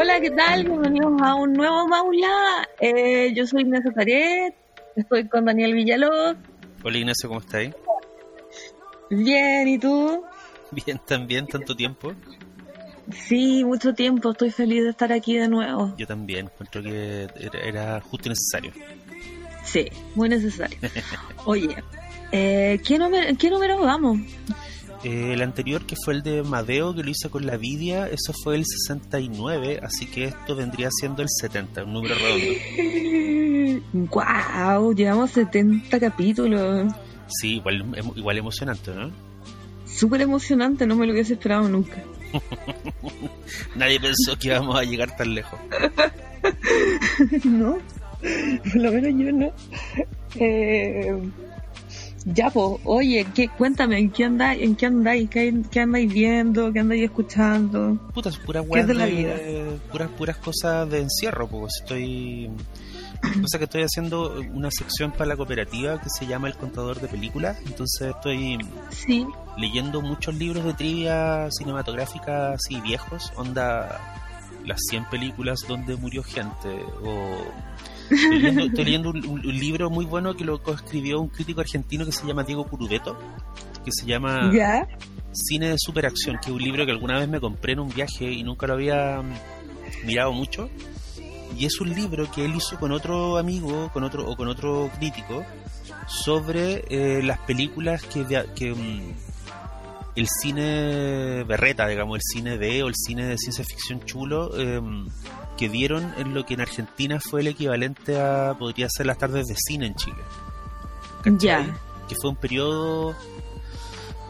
Hola, ¿qué tal? Bienvenidos a un nuevo Maula. Eh, yo soy Ignacio Taret, estoy con Daniel Villalobos. Hola Ignacio, ¿cómo estáis? Bien, ¿y tú? Bien, también, tanto tiempo. Sí, mucho tiempo, estoy feliz de estar aquí de nuevo. Yo también, encuentro que era, era justo y necesario. Sí, muy necesario. Oye, eh, ¿qué, número, ¿qué número vamos? Eh, el anterior, que fue el de Madeo, que lo hice con la Vidia, eso fue el 69, así que esto vendría siendo el 70, un número redondo. ¡Guau! Llevamos 70 capítulos. Sí, igual, em- igual emocionante, ¿no? Súper emocionante, no me lo hubiese esperado nunca. Nadie pensó que íbamos a llegar tan lejos. no, por lo menos yo no. Eh, ya, pues, oye, ¿qué, cuéntame, ¿en qué andáis? ¿En qué andáis? ¿Qué, qué andáis viendo? ¿Qué andáis escuchando? Putas, puras ¿Qué weas es de la de- vida? Puras, puras cosas de encierro, pues estoy... Cosa que estoy haciendo una sección para la cooperativa que se llama El Contador de Películas, entonces estoy Sí. leyendo muchos libros de trivia cinematográfica así viejos, onda las 100 películas donde murió gente, o estoy leyendo, estoy leyendo un, libro muy bueno que lo escribió un crítico argentino que se llama Diego Curubeto, que se llama ¿Ya? Cine de Superacción, que es un libro que alguna vez me compré en un viaje y nunca lo había mirado mucho. Y es un libro que él hizo con otro amigo, con otro o con otro crítico, sobre eh, las películas que, el cine berreta, digamos, el cine B o el cine de ciencia ficción chulo, eh, que dieron en lo que en Argentina fue el equivalente a, podría ser las tardes de cine en Chile. ¿cachai? Ya. Que fue un periodo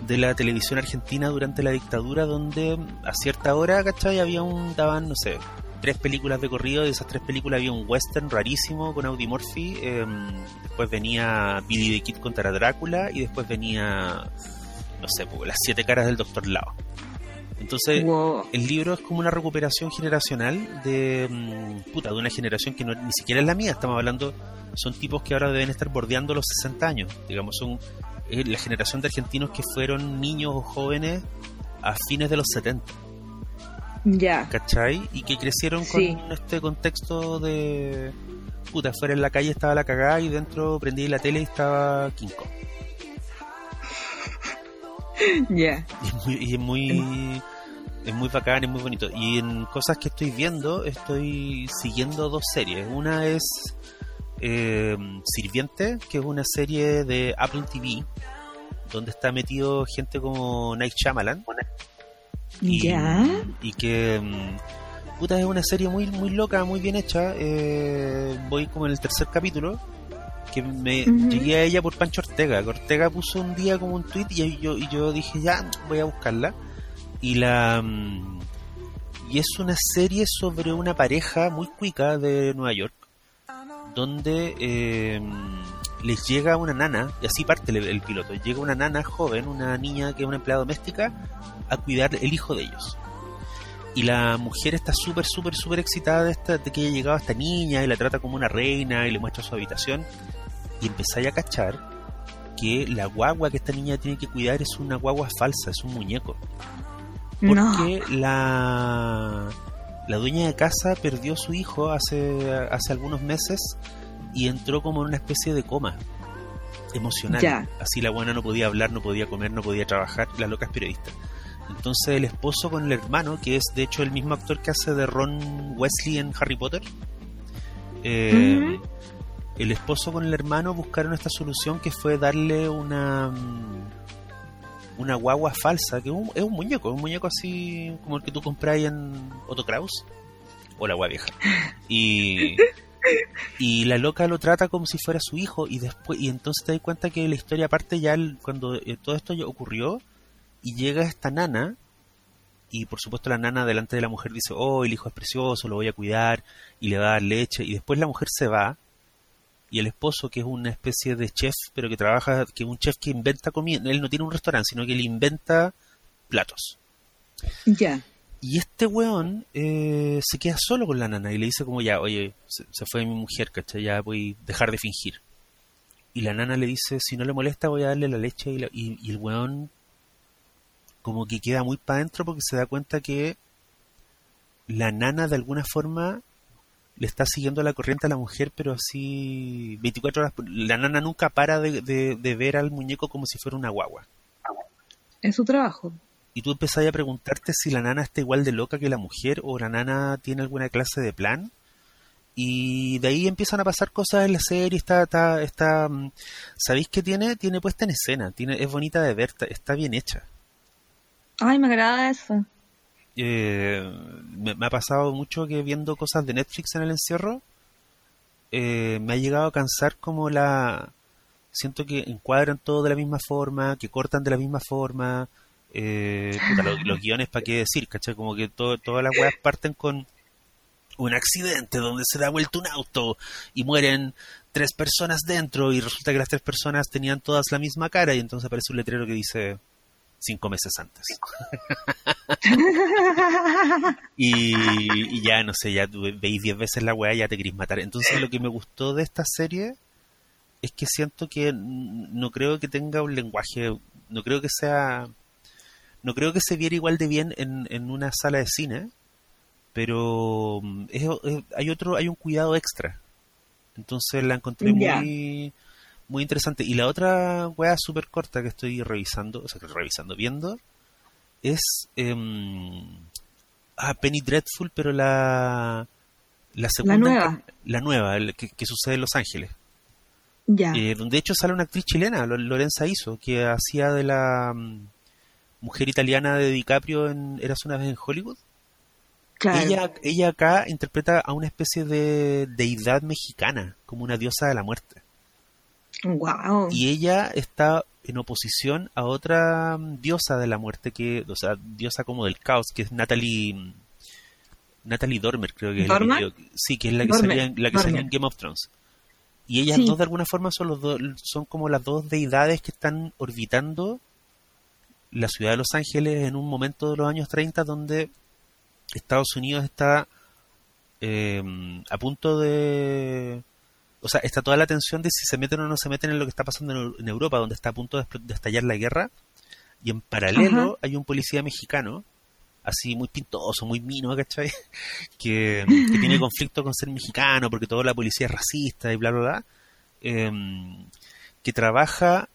de la televisión argentina durante la dictadura donde a cierta hora, ¿cachai? Había un, daban, no sé, tres películas de corrido, de esas tres películas había un western rarísimo con Audie Murphy, eh, después venía Billy the Kid contra Drácula y después venía, no sé, las siete caras del Doctor Lao. Entonces, Wow. el libro es como una recuperación generacional de mm, puta, de una generación que no, ni siquiera es la mía, estamos hablando, son tipos que ahora deben estar bordeando los 60 años, digamos, son eh, la generación de argentinos que fueron niños o jóvenes a fines de los 70, Ya. ¿cachai? Y que crecieron Sí. con este contexto de puta, fuera en la calle estaba la cagada y dentro prendí la tele y estaba King Kong. Ya. Y es muy, y es muy, es muy bacán, es muy bonito. Y en cosas que estoy viendo, estoy siguiendo dos series. Una es eh, Sirviente, que es una serie de Apple TV, donde está metido gente como Night Shyamalan. Y, Ya. y que mm, puta es una serie muy muy loca, muy bien hecha. Eh, voy como en el tercer capítulo que me llegué a ella por Pancho Ortega. Ortega puso un día como un tweet y yo y yo dije ya voy a buscarla y la mm, y es una serie sobre una pareja muy cuica de Nueva York donde eh, les llega una nana, y así parte el, el piloto, llega una nana joven, una niña que es una empleada doméstica, a cuidar el hijo de ellos. Y la mujer está súper, súper, súper excitada de, esta, de que haya llegado esta niña y la trata como una reina y le muestra su habitación. Y empezáis a cachar que la guagua que esta niña tiene que cuidar es una guagua falsa, es un muñeco. No. Porque la, la dueña de casa perdió a su hijo hace, hace algunos meses y entró como en una especie de coma emocional. Ya. Así la buena no podía hablar, no podía comer, no podía trabajar, la loca es periodista. Entonces el esposo con el hermano, que es de hecho el mismo actor que hace de Ron Wesley en Harry Potter, eh. El esposo con el hermano buscaron esta solución que fue darle una mm, una guagua falsa, que es un, es un muñeco, un muñeco así como el que tú compras en Otto Kraus o la guagua vieja. Y, y la loca lo trata como si fuera su hijo y después y entonces te das cuenta que la historia parte ya el- cuando eh, todo esto ya ocurrió y llega esta nana y por supuesto la nana delante de la mujer dice, oh, el hijo es precioso, lo voy a cuidar y le va a dar leche y después la mujer se va y el esposo que es una especie de chef pero que trabaja, que es un chef que inventa comida, él no tiene un restaurante sino que él inventa platos. Ya. Y este weón eh, se queda solo con la nana y le dice como ya, oye, se, se fue mi mujer, ¿cachai? Ya voy a dejar de fingir. Y la nana le dice, si no le molesta voy a darle la leche y, la- y- y el weón como que queda muy para adentro porque se da cuenta que la nana de alguna forma le está siguiendo la corriente a la mujer, pero así 24 horas. La nana nunca para de, de ver al muñeco como si fuera una guagua. Es su trabajo. Y tú empezás a preguntarte si la nana está igual de loca que la mujer o la nana tiene alguna clase de plan. Y de ahí empiezan a pasar cosas en la serie. Está, está, está, mm, ¿sabéis qué tiene? Tiene puesta en escena. Tiene, es bonita de ver, está bien hecha. Ay, me agrada eso. Eh, me, ha pasado mucho que viendo cosas de Netflix en el encierro, eh, me ha llegado a cansar como la... Siento que encuadran todo de la misma forma, que cortan de la misma forma. Eh, los, guiones, ¿para qué decir? ¿Cachai? Como que todas las weas parten con un accidente donde se da vuelta un auto y mueren tres personas dentro y resulta que las tres personas tenían todas la misma cara y entonces aparece un letrero que dice cinco meses antes. y, ya, no sé, ya veis diez veces la weá, ya te querís matar. Entonces lo que me gustó de esta serie es que siento que no creo que tenga un lenguaje, no creo que sea, no creo que se viera igual de bien en, en una sala de cine pero mm, hay otro hay un cuidado extra entonces la encontré muy muy interesante. Y la otra wea súper corta que estoy revisando o sea revisando viendo es eh, ah, Penny Dreadful pero la la segunda la nueva. la nueva que, sucede en Los Ángeles. Ya. Eh, donde de hecho sale una actriz chilena Lorenza Iso que hacía de la mm, mujer italiana de DiCaprio en Eras una vez en Hollywood. Ella, ella acá interpreta a una especie de deidad mexicana, como una diosa de la muerte. Wow. Y ella está en oposición a otra diosa de la muerte, que, o sea, diosa como del caos, que es Natalie. Natalie Dormer, creo que es la que, Sí, que es la que, salía, en, la que en Game of Thrones. Y ellas dos, de alguna forma, son, los dos, son como las dos deidades que están orbitando la ciudad de Los Ángeles en un momento de los años 30 donde Estados Unidos está eh, a punto de... O sea, está toda la tensión de si se meten o no se meten en lo que está pasando en, Europa, donde está a punto de, estallar la guerra. Y en paralelo hay un policía mexicano, así muy pintoso, muy mino, ¿cachai? Que, que tiene conflicto con ser mexicano porque toda la policía es racista y bla, bla, bla. Em, que trabaja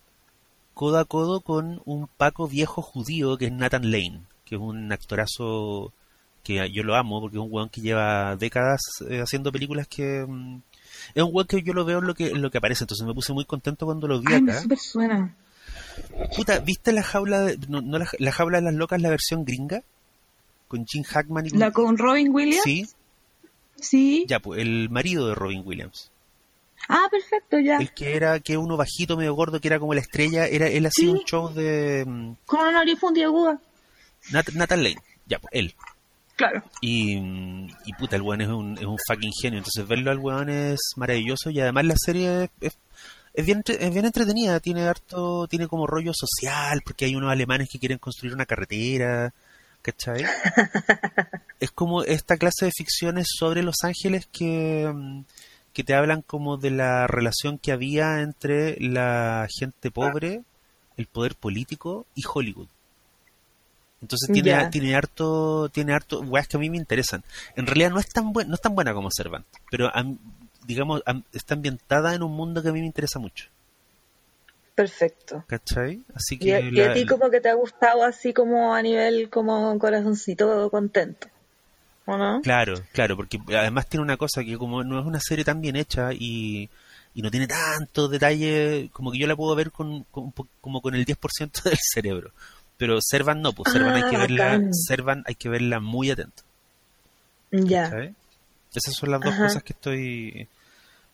codo a codo con un Paco viejo judío que es Nathan Lane, que es un actorazo que yo lo amo porque es un weón que lleva décadas eh, haciendo películas que mm, es un weón que yo lo veo en lo que en lo que aparece entonces me puse muy contento cuando lo vi acá. super suena. Puta viste la jaula de, no, la, jaula de las locas la versión gringa con Jim Hackman y la con Robin Williams sí. Sí. Ya pues el marido de Robin Williams. Ah, perfecto, ya. El que era, que uno bajito, medio gordo, que era como la estrella, era él hacía un show de... Mm, con una nariz aguda. Nathan Lane, ya, pues, él. Claro. Y, y puta, el weón es un, es un fucking genio. Entonces verlo al weón es maravilloso y además la serie es, es, bien, es bien entretenida. Tiene harto, tiene como rollo social porque hay unos alemanes que quieren construir una carretera. ¿Cachai? es como esta clase de ficciones sobre Los Ángeles que, que te hablan como de la relación que había entre la gente pobre, el poder político y Hollywood. Entonces tiene, tiene harto, tiene harto weas que a mí me interesan. En realidad no es tan buena, no es tan buena como Servant, pero digamos, está ambientada en un mundo que a mí me interesa mucho. Perfecto. ¿Cachai? Así que y, a ti como que te ha gustado así como a nivel como corazoncito contento. ¿O no? Claro, claro, porque además tiene una cosa que como no es una serie tan bien hecha y, y no tiene tantos detalles, como que yo la puedo ver con, como con el 10% del cerebro. Pero Servan no, pues Servan hay que ah, verla, Servan hay que verla muy atento. Ya. Esas son las dos cosas que estoy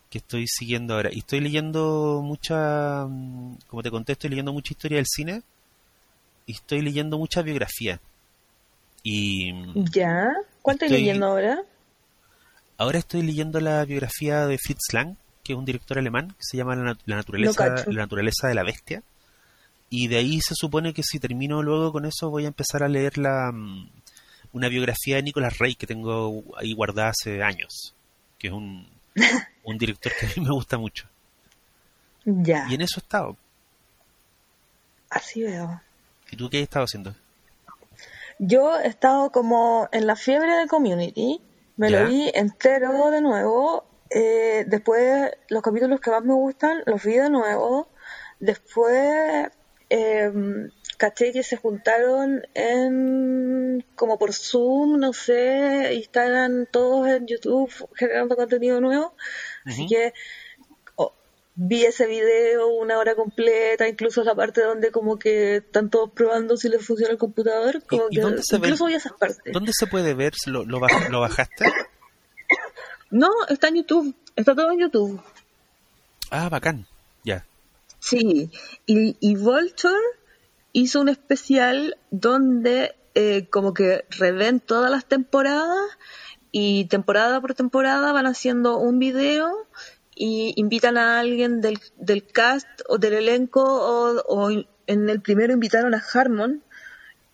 que estoy siguiendo ahora. Y estoy leyendo mucha, mm, como te conté, estoy leyendo mucha historia del cine y estoy leyendo mucha biografía. Y ¿Ya? ¿Cuál estoy leyendo ahora? Ahora estoy leyendo la biografía de Fritz Lang, que es un director alemán, que se llama La, naturaleza, la naturaleza de la bestia. Y de ahí se supone que si termino luego con eso voy a empezar a leer la mm, una biografía de Nicolás Rey que tengo ahí guardada hace años, que es un, un director que a mí me gusta mucho. Ya. Y en eso he estado. Así veo. ¿Y tú qué has estado haciendo? Yo he estado como en la fiebre de Community, me Ya. lo vi entero de nuevo. eh, después, los capítulos que más me gustan los vi de nuevo. Después, eh, caché que se juntaron en como por Zoom, no sé, y estaban todos en YouTube generando contenido nuevo. Así que oh, vi ese video una hora completa, incluso la parte donde como que están todos probando si les funciona el computador. Como y que dónde se ve? incluso vi esas partes. ¿Dónde se puede ver? ¿Lo, lo, baj- lo bajaste? No, está en YouTube, está todo en YouTube. Ah, bacán. Ya. Sí, y, y Vulture hizo un especial donde eh, como que reven todas las temporadas y temporada por temporada van haciendo un video y invitan a alguien del, del cast o del elenco o, en el primero invitaron a Harmon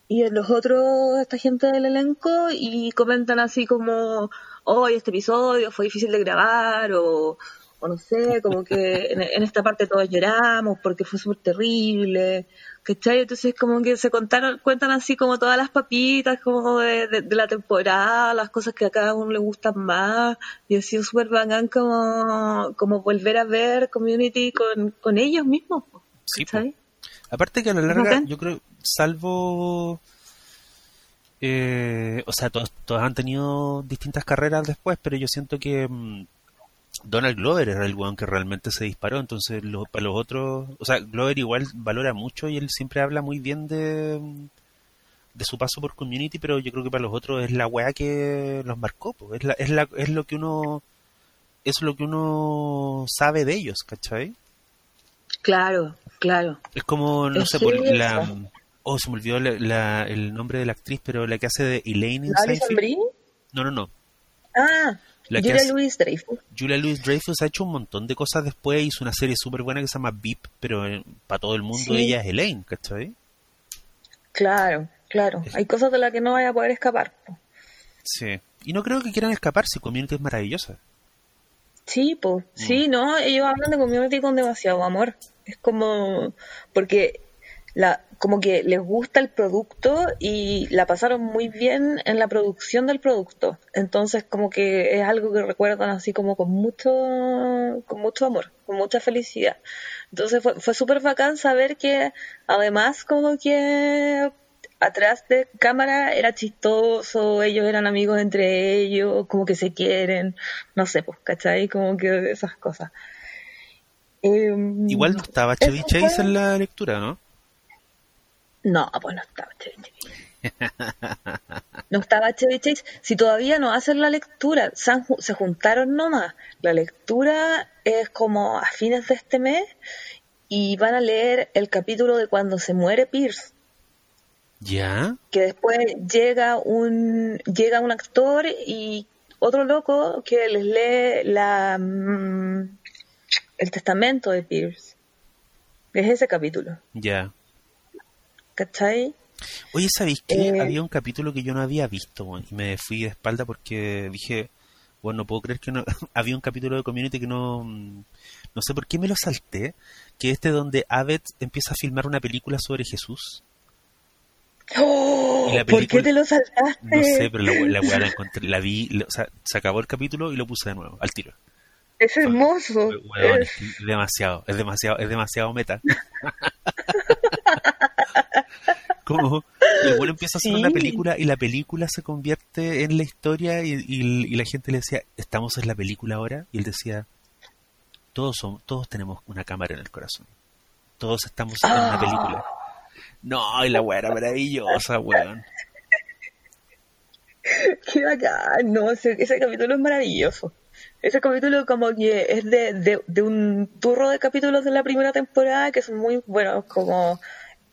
y en los otros esta gente del elenco y comentan así como hoy este episodio fue difícil de grabar o, o no sé, como que en, en esta parte todos lloramos porque fue súper terrible, ¿cachai? Entonces como que se contaron, cuentan así como todas las papitas como de, de- de la temporada, las cosas que a cada uno le gustan más y ha sido súper bacán como, como volver a ver Community con, con ellos mismos, Sí. ¿cachai? Aparte que a la larga, yo creo, salvo... eh, o sea, todos, todos han tenido distintas carreras después, pero yo siento que mm, Donald Glover era el weón que realmente se disparó, entonces lo- para los otros... O sea, Glover igual valora mucho y él siempre habla muy bien de, de su paso por Community, pero yo creo que para los otros es la weá que los marcó, po. Es, la, es, la, es lo que uno... Es lo que uno sabe de ellos, ¿cachai? Claro, claro. Es como, no Es sé, por la... Oh, se me olvidó la- la- el nombre de la actriz, pero la que hace de Elaine. No, no, no. Ah, La Julia Louis Dreyfus. Julia Louis Dreyfus ha hecho un montón de cosas después. Hizo una serie súper buena que se llama Beep, pero para todo el mundo Sí. ella es Elaine, ¿cachai? Claro, claro. Hay cosas de las que no vaya a poder escapar. po. Sí. Y no creo que quieran escapar si Community es maravillosa. Sí, pues. Sí, no, ellos hablan de community con demasiado amor. Es como. Porque la, como que les gusta el producto y la pasaron muy bien en la producción del producto. Entonces, como que es algo que recuerdan así como con mucho, con mucho amor, con mucha felicidad. Entonces fue, fue súper bacán saber que además como que atrás de cámara era chistoso, ellos eran amigos entre ellos, como que se quieren, no sé, pues, ¿cachai? Como que esas cosas. Em, Igual no estaba Chevy Chase fue- en la lectura, ¿no? No, pues no estaba Chevy Chase. No estaba Chevy Chase. Si todavía no hacen la lectura, se juntaron nomás. La lectura es como a fines de este mes y van a leer el capítulo de cuando se muere Pierce. ¿Ya? que después llega un llega un actor y otro loco que les lee la mm, el testamento de Pierce es ese capítulo Ya. ¿Cachai? Oye, ¿sabéis que Eh, había un capítulo que yo no había visto? Y me fui de espalda porque dije, bueno, no puedo creer que no... había un capítulo de Community que no... mm, No sé por qué me lo salté, que este donde Abed empieza a filmar una película sobre Jesús. ¡Oh! Y la ¿por qué te lo saltaste? No sé, pero la, la la encontré, la vi, o sea, se acabó el capítulo y lo puse de nuevo, al tiro. es hermoso Weón, es- es demasiado, es demasiado, es demasiado meta. Como el bueno empieza a hacer una película y la película se convierte en la historia y, y- y la gente le decía, estamos en la película ahora, y él decía, todos somos, todos tenemos una cámara en el corazón. Todos estamos en una Ah. película. No, y la weá era maravillosa, weón. qué bacán no ese, ese capítulo es maravilloso ese capítulo como que es de, de, de un turro de capítulos de la primera temporada que son muy buenos como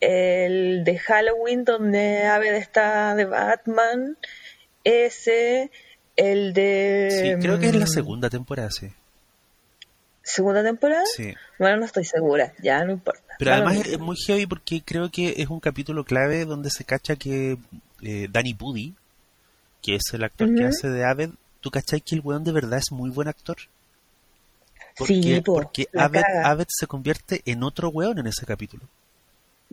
el de Halloween donde Abed está de Batman ese el de Sí, creo que es la mm, segunda temporada, sí. segunda temporada Sí. bueno no estoy segura ya no importa Pero además es, muy heavy porque creo que es un capítulo clave donde se cacha que eh, Danny Pudi, que es el actor que hace de Abed, tú cachai que el weón de verdad es muy buen actor. Porque, Sí, po, porque. Abed se convierte en otro weón en ese capítulo.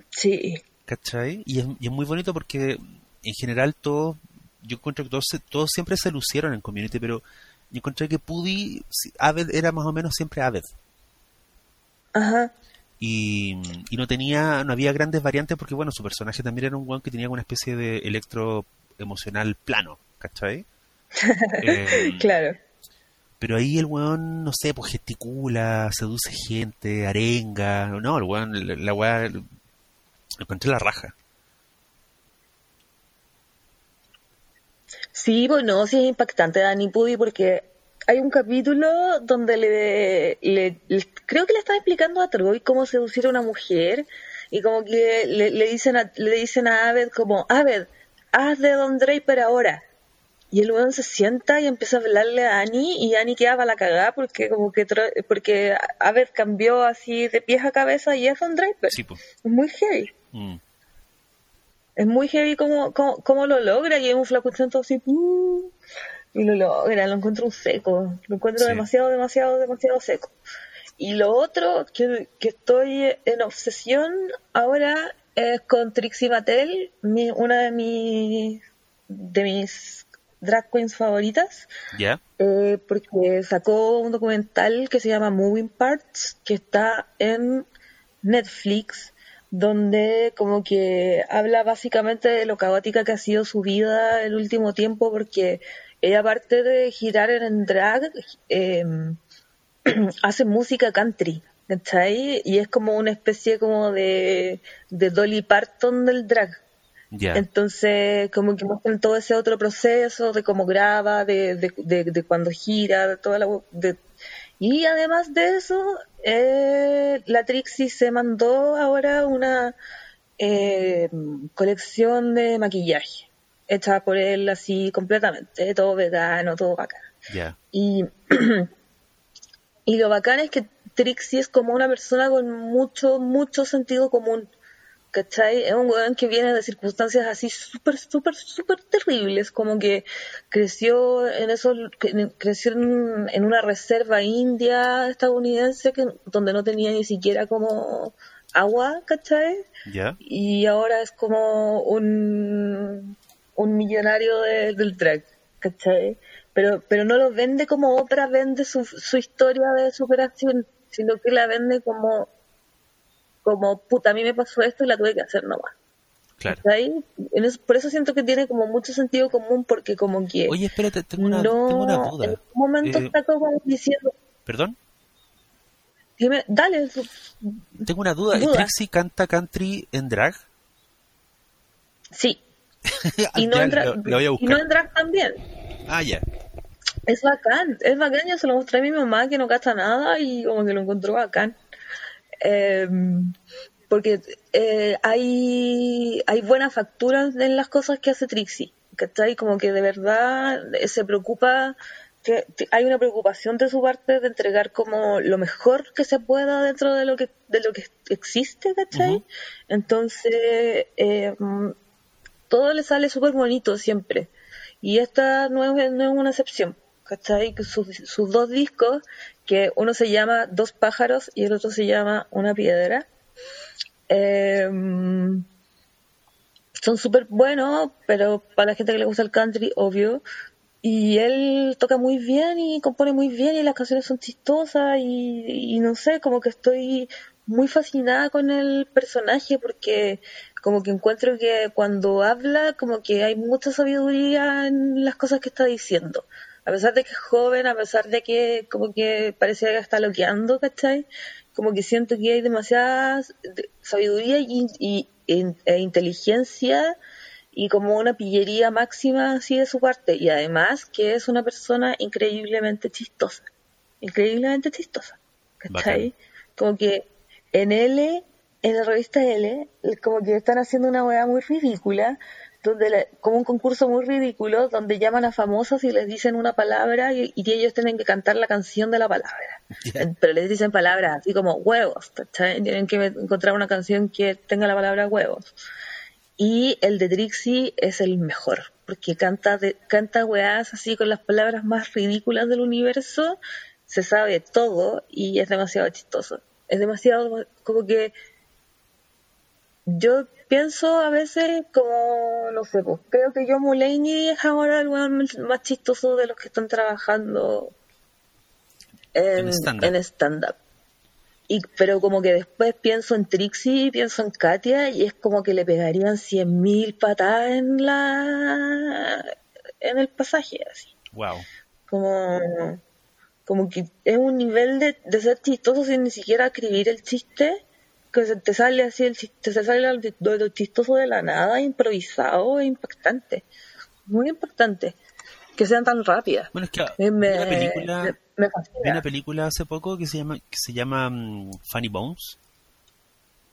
Sí ¿Cachai? Y es, y es muy bonito porque en general todos, yo encuentro que todos, todos siempre se lucieron en Community, pero yo encontré que Pudi, Aved era más o menos siempre Aved. Ajá. Y, y no tenía, no había grandes variantes porque bueno, su personaje también era un weón que tenía una especie de electro emocional plano, ¿cachai? Eh, Claro. Pero ahí el weón, no sé, pues gesticula, seduce gente, arenga. No, el weón, la, la weá, lo encontré la raja. Sí, bueno, sí es impactante Danny Pudi porque hay un capítulo donde le, le- le- creo que le están explicando a Troy cómo seducir a una mujer y como que le, le dicen a, le dicen a Aved como, Aved, haz de Don Draper ahora. Y el weón se sienta y empieza a hablarle a Annie y Annie queda para la cagada porque como que porque Aved cambió así de pies a cabeza y es Don Draper. Sí, pues. Muy heavy. Mm. Es muy heavy como, como, como lo logra y es un flacuchento así. ¡pum! y lo logra, lo encuentro un seco. Lo encuentro Sí. demasiado, demasiado, demasiado seco. Y lo otro que, que estoy en obsesión ahora es con Trixie Mattel, mi- una de mis, de mis drag queens favoritas ¿Ya? eh, porque sacó un documental que se llama Moving Parts, que está en Netflix, donde como que habla básicamente de lo caótica que ha sido su vida el último tiempo, porque ella aparte de girar en drag, eh, hace música country. ¿cachai? Y es como una especie como de, de Dolly Parton del drag. Entonces, como que muestran todo ese otro proceso de cómo graba, de, de, de, de cuando gira, de toda la... De... Y además de eso, eh, la Trixie se mandó ahora una eh, colección de maquillaje, hecha por él así completamente, todo vegano, todo bacán. Y, y lo bacán es que Trixie es como una persona con mucho, mucho sentido común. ¿Cachai? Es un weón que viene de circunstancias así súper, súper, súper terribles, como que creció en esos, creció en, en una reserva india estadounidense que, donde no tenía ni siquiera como agua, ¿cachai? Y ahora es como un, un millonario de- del drag, ¿cachai? Pero, pero no lo vende como otra vende su, su historia de superación, sino que la vende como, como, puta, a mí me pasó esto y la tuve que hacer nomás. Claro. por eso siento que tiene como mucho sentido común, porque como que Oye, espérate, tengo una, no, tengo una en duda. un momento Eh, está como diciendo, ¿Perdón? dime, dale, Tengo una duda. Duda. ¿Trixie canta country en drag? sí, y no, Ya, en drag, lo- lo y no en drag también. Ah, ya. Es bacán, es bacán, yo se lo mostré a mi mamá que no gasta nada y como que lo encontró bacán. Eh, porque eh, hay, hay buenas facturas en las cosas que hace Trixie, ¿cachai? Como que de verdad eh, se preocupa, que hay una preocupación de su parte de entregar como lo mejor que se pueda dentro de lo que, de lo que existe, ¿cachai? Entonces, eh, mm, todo le sale súper bonito siempre. Y esta no es, no es una excepción. ¿Cachai? Sus, sus dos discos, que uno se llama Dos pájaros y el otro se llama Una piedra, eh, son súper buenos, pero para la gente que le gusta el country, obvio. Y él toca muy bien y compone muy bien y las canciones son chistosas y, y no sé, como que estoy muy fascinada con el personaje porque como que encuentro que cuando habla como que hay mucha sabiduría en las cosas que está diciendo. A pesar de que es joven, a pesar de que como que parece que está loqueando, ¿cachai? Como que siento que hay demasiada de- sabiduría y, y- e- e inteligencia y como una pillería máxima así de su parte. Y además que es una persona increíblemente chistosa. Increíblemente chistosa. ¿Cachai? Como que en L, en la revista L, como que están haciendo una weá muy ridícula, donde le- como un concurso muy ridículo, donde llaman a famosos y les dicen una palabra y, y ellos tienen que cantar la canción de la palabra. Ya. Pero les dicen palabras así como huevos. Tienen que encontrar una canción que tenga la palabra huevos. Y el de Trixie es el mejor, porque canta, de, canta weás así con las palabras más ridículas del universo, se sabe todo y es demasiado chistoso. Es demasiado como que yo pienso a veces como, no sé, pues creo que John Mulaney es ahora el más chistoso de los que están trabajando en, En stand-up. Y, pero como que después pienso en Trixie, pienso en Katia y es como que le pegarían cien mil patadas en la en el pasaje así Wow. como como que es un nivel de, de ser chistoso sin ni siquiera escribir el chiste que se te sale así el se sale al- de lo chistoso de la nada improvisado e impactante. Muy impactante. Que sean tan rápidas. Bueno, es que me, vi una película, me- me vi una película hace poco que se llama que se llama mm, Funny Bones.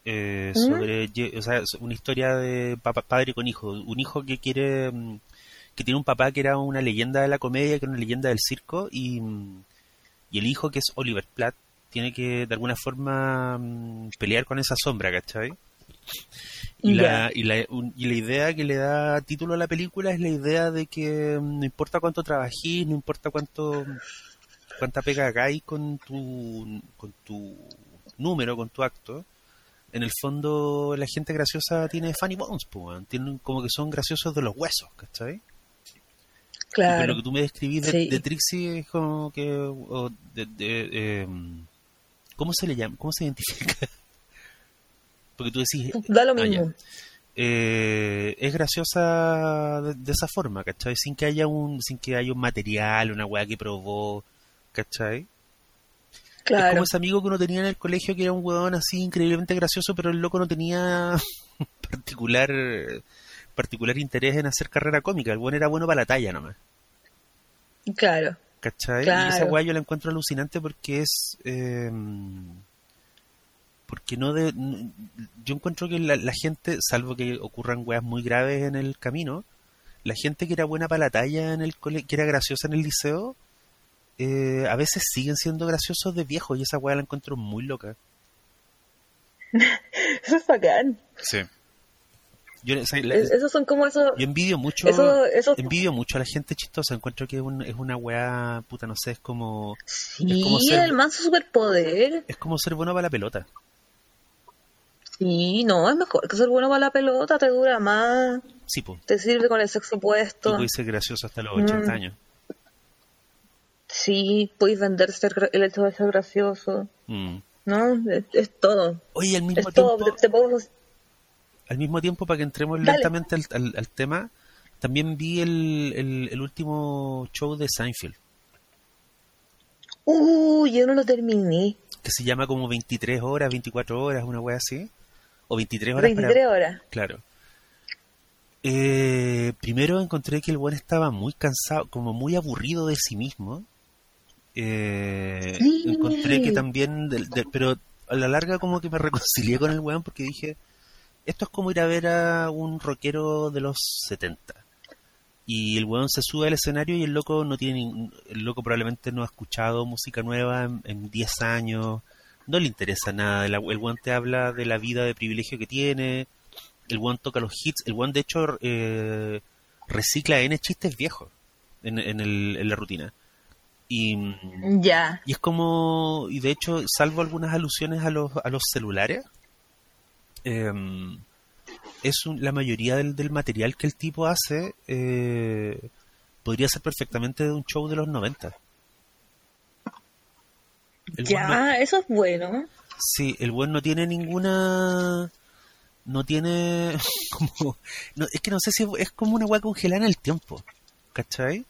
Eh, ¿Mm? sobre o sea, una historia de papá- padre con hijo, un hijo que quiere mm, que tiene un papá que era una leyenda de la comedia, que era una leyenda del circo y, y el hijo que es Oliver Platt tiene que de alguna forma mm, pelear con esa sombra, ¿cachai? Y la, Ya. y, la, un- y la idea que le da título a la película es la idea de que mm, no importa cuánto trabajís, no importa cuánto cuánta pega hagáis con tu, con tu número, con tu acto, en el fondo la gente graciosa tiene funny bones, pues, tienen como que son graciosos de los huesos, ¿cachai? Claro lo que tú me describís de, Sí. de Trixie es como que... o de, de, em, ¿Cómo se le llama? ¿Cómo se identifica? Porque tú decís... da lo ah, mismo eh, es graciosa de, de esa forma, ¿cachai? Sin que haya un sin que haya un material, una weá que probó, ¿cachai? Es claro como ese amigo que uno tenía en el colegio que era un weón así increíblemente gracioso, pero el loco no tenía particular particular interés en hacer carrera cómica. El weón era bueno para la talla nomás, claro ¿cachai? Y esa weá yo la encuentro alucinante porque es... eh, porque no de... Yo encuentro que la, la gente, salvo que ocurran weas muy graves en el camino, la gente que era buena para la talla en el cole, que era graciosa en el liceo, eh, a veces siguen siendo graciosos de viejo y esa wea la encuentro muy loca. eso es bacán Sí. Yo, o sea, la- Es- esos son como esos yo envidio mucho, eso eso envidio mucho a la gente chistosa, encuentro que es, un- es una wea, puta, no sé, es como, sí como ser- el manso superpoder es como ser bueno para la pelota. Sí, no, es mejor que ser bueno para la pelota, te dura más, Sí, pues. te sirve con el sexo opuesto. puedes ser gracioso hasta los 80 Mm. años. Sí, puedes vender ser gra- el hecho de ser gracioso, Mm. ¿no? Es, es todo. Oye, al mismo Es todo. Te, te puedo- al mismo tiempo para que entremos Dale. lentamente al, al- al tema, también vi el, el, el último show de Seinfeld, Uy, yo no lo terminé. que se llama como 23 horas, 24 horas, una wea así. O 23 horas 23 para... horas. Claro. Eh, primero encontré que el buen estaba muy cansado, como muy aburrido de sí mismo. Eh, Sí. encontré que también, del- del- pero a la larga como que me reconcilié con el weón porque dije, esto es como ir a ver a un rockero de los 70. Y el weón se sube al escenario y el loco no tiene el loco probablemente no ha escuchado música nueva en, en 10 años, no le interesa nada, el, el weón te habla de la vida de privilegio que tiene, el weón toca los hits, el weón de hecho eh, recicla N chistes viejos en, en, el- en la rutina. Y, Ya. y es como, y de hecho, salvo algunas alusiones a los, a los celulares, em, es un- la mayoría del, del material que el tipo hace eh, podría ser perfectamente de un show de los 90. El ya, no- eso es bueno. sí, el buen no tiene ninguna... No tiene como... No, es que no sé si es, es como una hueá congelada en el tiempo. ¿Cachai?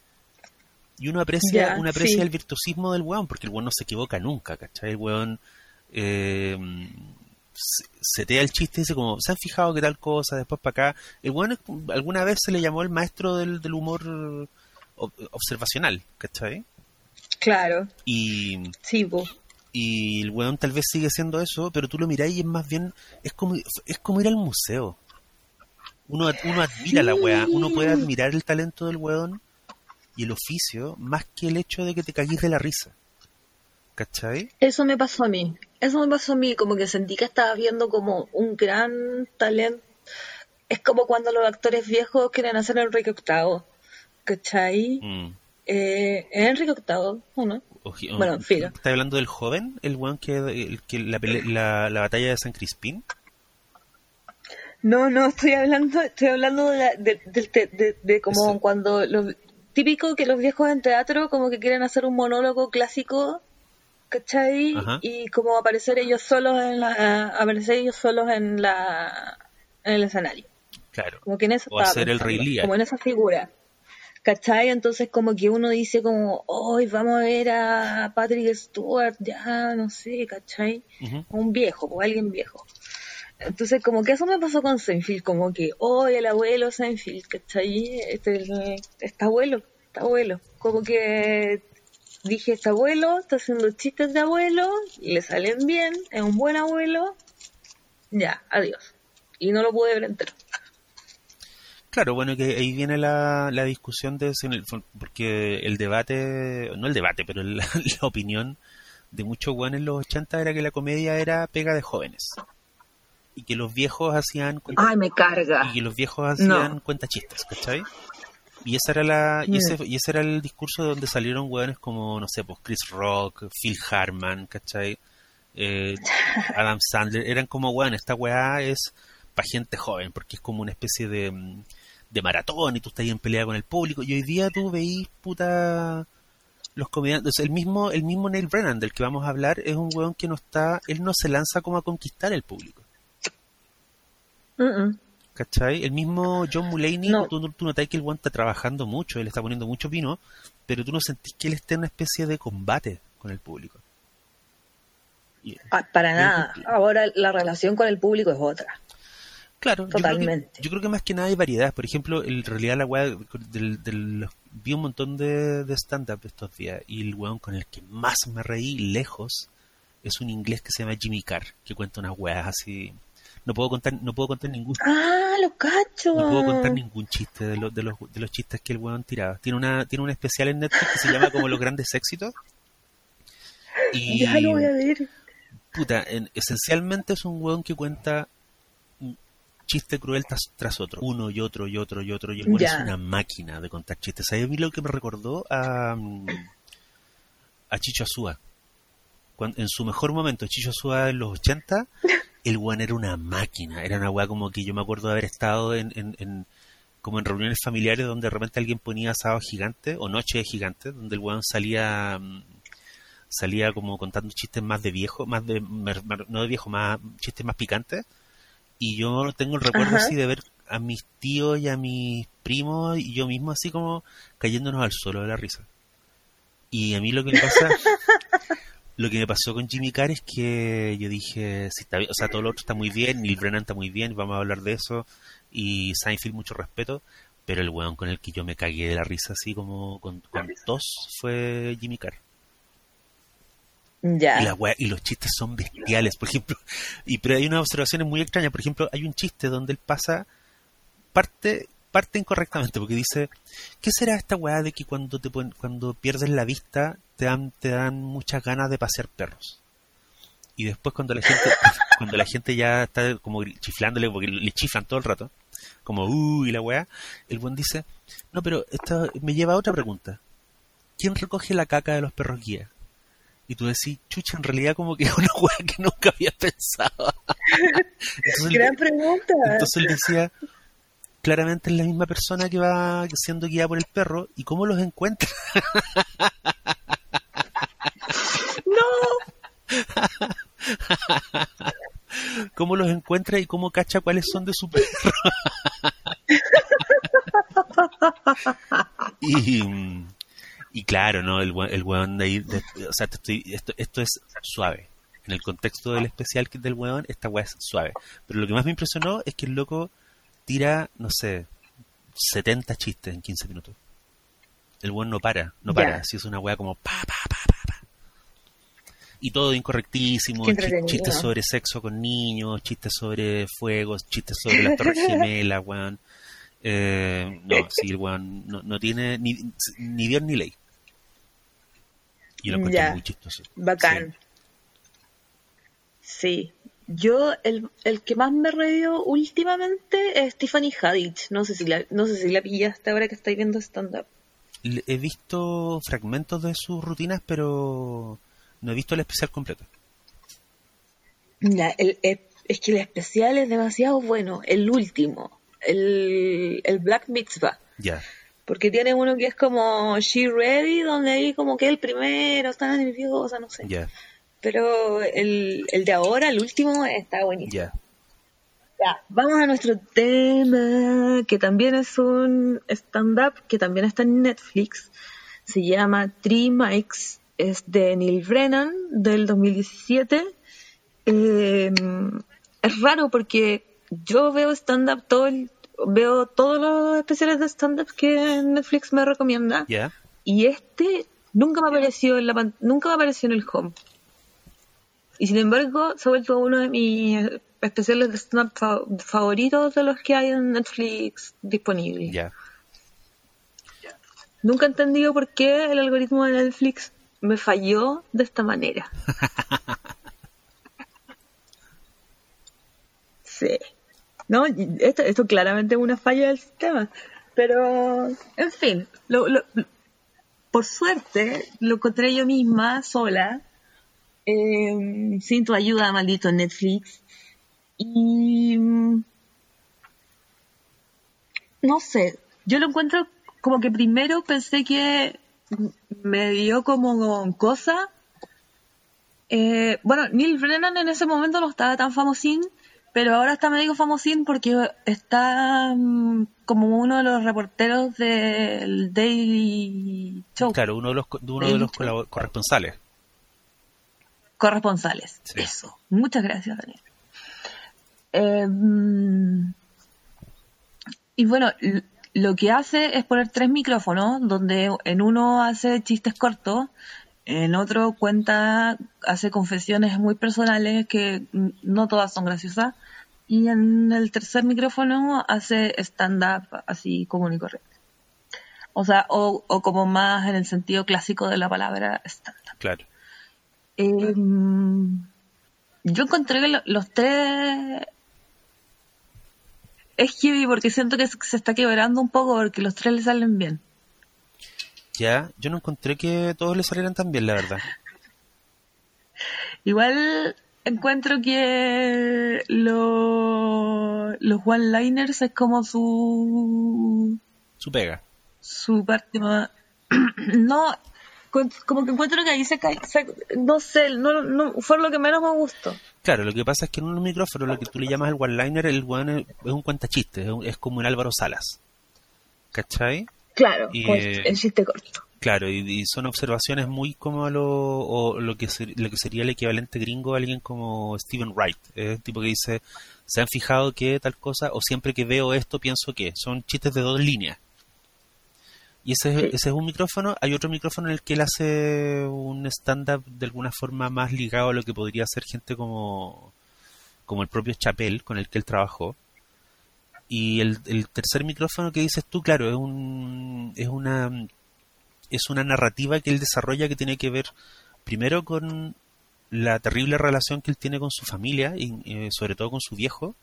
Y uno aprecia, Ya, uno aprecia sí. el virtuosismo del weón, porque el weón no se equivoca nunca, ¿cachai? El weón eh, setea el chiste y dice como, ¿se han fijado que tal cosa? Después para acá. El es- alguna vez se le llamó el maestro del, del humor ob- observacional, ¿cachai? Claro. Y, Sí, po. y el weón tal vez sigue siendo eso, pero tú lo mirás y es más bien, es como, es como ir al museo. Uno, uno admira la weá, uno puede admirar el talento del weón y el oficio más que el hecho de que te cagues de la risa. ¿Cachai? Eso me pasó a mí. Eso me pasó a mí, como que sentí que estaba viendo como un gran talento. Es como cuando los actores viejos quieren hacer Enrique VIII. ¿Cachai? Mm. Eh, ¿Es Enrique VIII o no? Bueno, filo. ¿Estás hablando del joven? El weón que, el que la, la, la batalla de San Crispín. No, no, estoy hablando, estoy hablando de, la- de, de- de- de como Eso. cuando los típico que los viejos en teatro como que quieren hacer un monólogo clásico, ¿cachai? Ajá. Y como aparecer ellos solos en la, aparecer ellos solos en la, en el escenario. Claro. Como que en eso O estaba hacer el pensando, Rey Lear. Como en esa figura. ¿Cachai? Entonces como que uno dice como, hoy vamos a ver a Patrick Stewart, ya, no sé, ¿cachai? Un viejo, o alguien viejo. Entonces como que eso me pasó con Seinfeld, como que, hoy el abuelo Seinfeld, ¿cachai? Este, este abuelo, este abuelo. Como que dije, este abuelo está haciendo chistes de abuelo, le salen bien, es un buen abuelo, ya, adiós. Y no lo pude ver entero. Claro, bueno, que ahí viene la, la discusión de si en el fon- porque el debate, no el debate, pero la, la opinión de muchos buenos en los 80 era que la comedia era pega de jóvenes y que los viejos hacían cuenta- Ay, me carga. y que los viejos hacían No. cuentachistes, ¿cachai? Y esa era la y Mm. ese, y ese era el discurso de donde salieron hueones como no sé, pues Chris Rock, Phil Hartman, ¿cachai? Eh, Adam Sandler, eran como hueones, esta weá es para gente joven, porque es como una especie de, mm, de maratón y tú estás ahí en pelea con el público y hoy día tú veís puta los comediantes, el mismo el mismo Neil Brennan del que vamos a hablar es un hueón que no está, él no se lanza como a conquistar el público. Mm, mm. ¿Cachai? El mismo John Mulaney, No. tú, tú notáis que el one está trabajando mucho, él está poniendo mucho vino, pero tú no sentís que él esté en una especie de combate con el público. Ah, para nada. Ahora la relación con el público es otra. claro, yo creo que- Totalmente. Yo creo, que, más que nada hay variedad. Por ejemplo, en realidad la weá del, del- vi un montón de, de stand-up estos días y el weón con el que más me reí lejos es un inglés que se llama Jimmy Carr, que cuenta unas weas así. No puedo contar, no puedo contar ningún Ah, los cachos. No puedo contar ningún chiste de, los de, los, de los chistes que el weón tiraba. Tiene una tiene un especial en Netflix que se llama como Los Grandes Éxitos. Y, Ya lo voy a ver. puta, en- esencialmente es un weón que cuenta un chiste cruel tras, tras otro. Uno y otro y otro y otro. Y el weón Ya. es una máquina de contar chistes. ¿Sabes lo que me recordó a, a Chicho Azúa? En su mejor momento, Chicho Azúa en los 80, el weón era una máquina. Era una weá como que yo me acuerdo de haber estado en, en- en- como en reuniones familiares donde de repente alguien ponía asado gigante o noche de gigante, donde el weón salía mm, salía como contando chistes más de viejo, más de no de viejo, más chistes más picantes. Y yo tengo el recuerdo Ajá. así de ver a mis tíos y a mis primos y yo mismo así como cayéndonos al suelo de la risa. Y a mí lo que me pasa, lo que me pasó con Jimmy Carr es que yo dije, si está bien, o sea, todo lo otro está muy bien, Neil Brennan está muy bien, vamos a hablar de eso, y Seinfeld mucho respeto, pero el weón con el que yo me cagué de la risa así como con, con tos fue Jimmy Carr. Ya. Y, la wea- y los chistes son bestiales, por ejemplo. Y pero hay unas observaciones muy extrañas. Por ejemplo, hay un chiste donde él pasa parte parte incorrectamente porque dice ¿qué será esta weá de que cuando te pon- cuando pierdes la vista te dan te dan muchas ganas de pasear perros? Y después cuando la gente cuando la gente ya está como chiflándole porque le chiflan todo el rato, como uy la weá, el buen dice, "No, pero esto me lleva a otra pregunta. ¿Quién recoge la caca de los perros guía?" y tú decís, chucha, en realidad como que es una hueá que nunca había pensado. entonces, Gran pregunta. entonces él decía, claramente es la misma persona que va siendo guiada por el perro, ¿y cómo los encuentra? No. ¿Cómo los encuentra y cómo cacha cuáles son de su perro? y, y claro, ¿no? El, el weón de ahí, de- o sea, te estoy, esto, esto es suave. En el contexto del especial del weón, esta weá es suave. Pero lo que más me impresionó es que el loco tira, no sé, 70 chistes en 15 minutos. El weón no para, no para. Si es una weá como pa, pa, pa, pa, pa. Y todo incorrectísimo, chistes sobre sexo con niños, chistes sobre fuegos, chistes sobre las torres gemelas, weón. Eh, no, sí, el weón no, no tiene ni, ni Dios ni ley. Y lo encontré Ya. muy chistoso. Bacán. Sí. Yo, el, el que más me reído últimamente es Tiffany Haddish. No sé si la, no sé si la pillaste ahora que estáis viendo stand-up. He visto fragmentos de sus rutinas, pero no he visto el especial completo. El, el, es que el especial es demasiado bueno, el último, el, el Black Mitzvah. Ya. Porque tiene uno que es como She Ready, donde ahí como que el primero está nerviosa, no sé. Ya. Pero el, el de ahora, el último, está buenísimo. Ya. Ya, vamos a nuestro tema, que también es un stand-up, que también está en Netflix. Se llama Three Mics, es de Neil Brennan, del 2017. Eh, es raro porque yo veo stand-up todo el- veo todos los especiales de stand-up que Netflix me recomienda. Ya. Y este nunca me apareció en la nunca me apareció en el home. Y sin embargo, se ha vuelto uno de mis especiales de stand-up fa- favoritos de los que hay en Netflix disponibles. Ya. Nunca he entendido por qué el algoritmo de Netflix me falló de esta manera. sí. No, esto, esto claramente es una falla del sistema. Pero, en fin, lo, lo- por suerte lo encontré yo misma, sola, eh, sin tu ayuda, maldito Netflix. Y mm, no sé, yo lo encuentro como que primero pensé que me dio como cosa. Eh, bueno, Neil Brennan en ese momento no estaba tan famosín, pero ahora está medio famosín porque está mm, como uno de los reporteros del Daily Show, Claro, uno de los, uno de los corresponsales. Corresponsales. Sí. Eso. Muchas gracias, Daniel. Eh, mm, y bueno, lo que hace es poner tres micrófonos, donde en uno hace chistes cortos, en otro cuenta, hace confesiones muy personales que no todas son graciosas, y en el tercer micrófono hace stand-up así común y correcto. O sea, o, o como más en el sentido clásico de la palabra stand-up. Claro. Eh, yo encontré que lo- los tres es heavy porque siento que se está quebrando un poco porque los tres le salen bien. Ya, yo no encontré que todos le salieran tan bien, la verdad. Igual encuentro que lo- los one-liners es como su Su pega. su parte más no como que encuentro que ahí se cae se- no sé no, no fue lo que menos me gustó Claro, lo que pasa es que en un micrófono, lo que tú le llamas el one-liner, el one es, es un cuentachiste, es, un- es como un Álvaro Salas. ¿Cachai? claro Y, pues, eh, el chiste corto Claro, y, y son observaciones muy como lo, o lo, que ser- lo que sería el equivalente gringo a alguien como Stephen Wright. Es tipo que dice, ¿se han fijado que tal cosa? O siempre que veo esto pienso que. Son chistes de dos líneas. Y ese, Sí. ese es un micrófono. Hay otro micrófono en el que él hace un stand-up de alguna forma más ligado a lo que podría ser gente como, como el propio Chapel, con el que él trabajó. Y el, el tercer micrófono que dices tú, claro, es un, es una, es una narrativa que él desarrolla que tiene que ver primero con la terrible relación que él tiene con su familia y eh, sobre todo con su viejo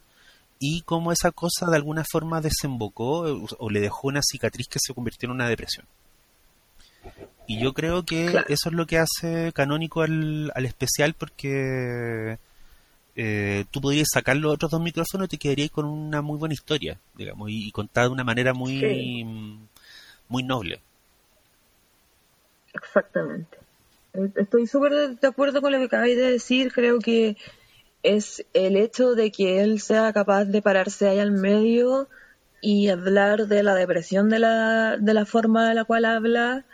y cómo esa cosa de alguna forma desembocó eh, o le dejó una cicatriz que se convirtió en una depresión. Y yo creo que Claro. eso es lo que hace canónico al, al especial porque eh, tú podrías sacar los otros dos micrófonos y te quedarías con una muy buena historia, digamos, y, y contada de una manera muy, Sí. muy noble. Exactamente. Estoy súper de acuerdo con lo que acabáis de decir. Creo que es el hecho de que él sea capaz de pararse ahí al medio y hablar de la depresión de la, de la forma de la cual habla,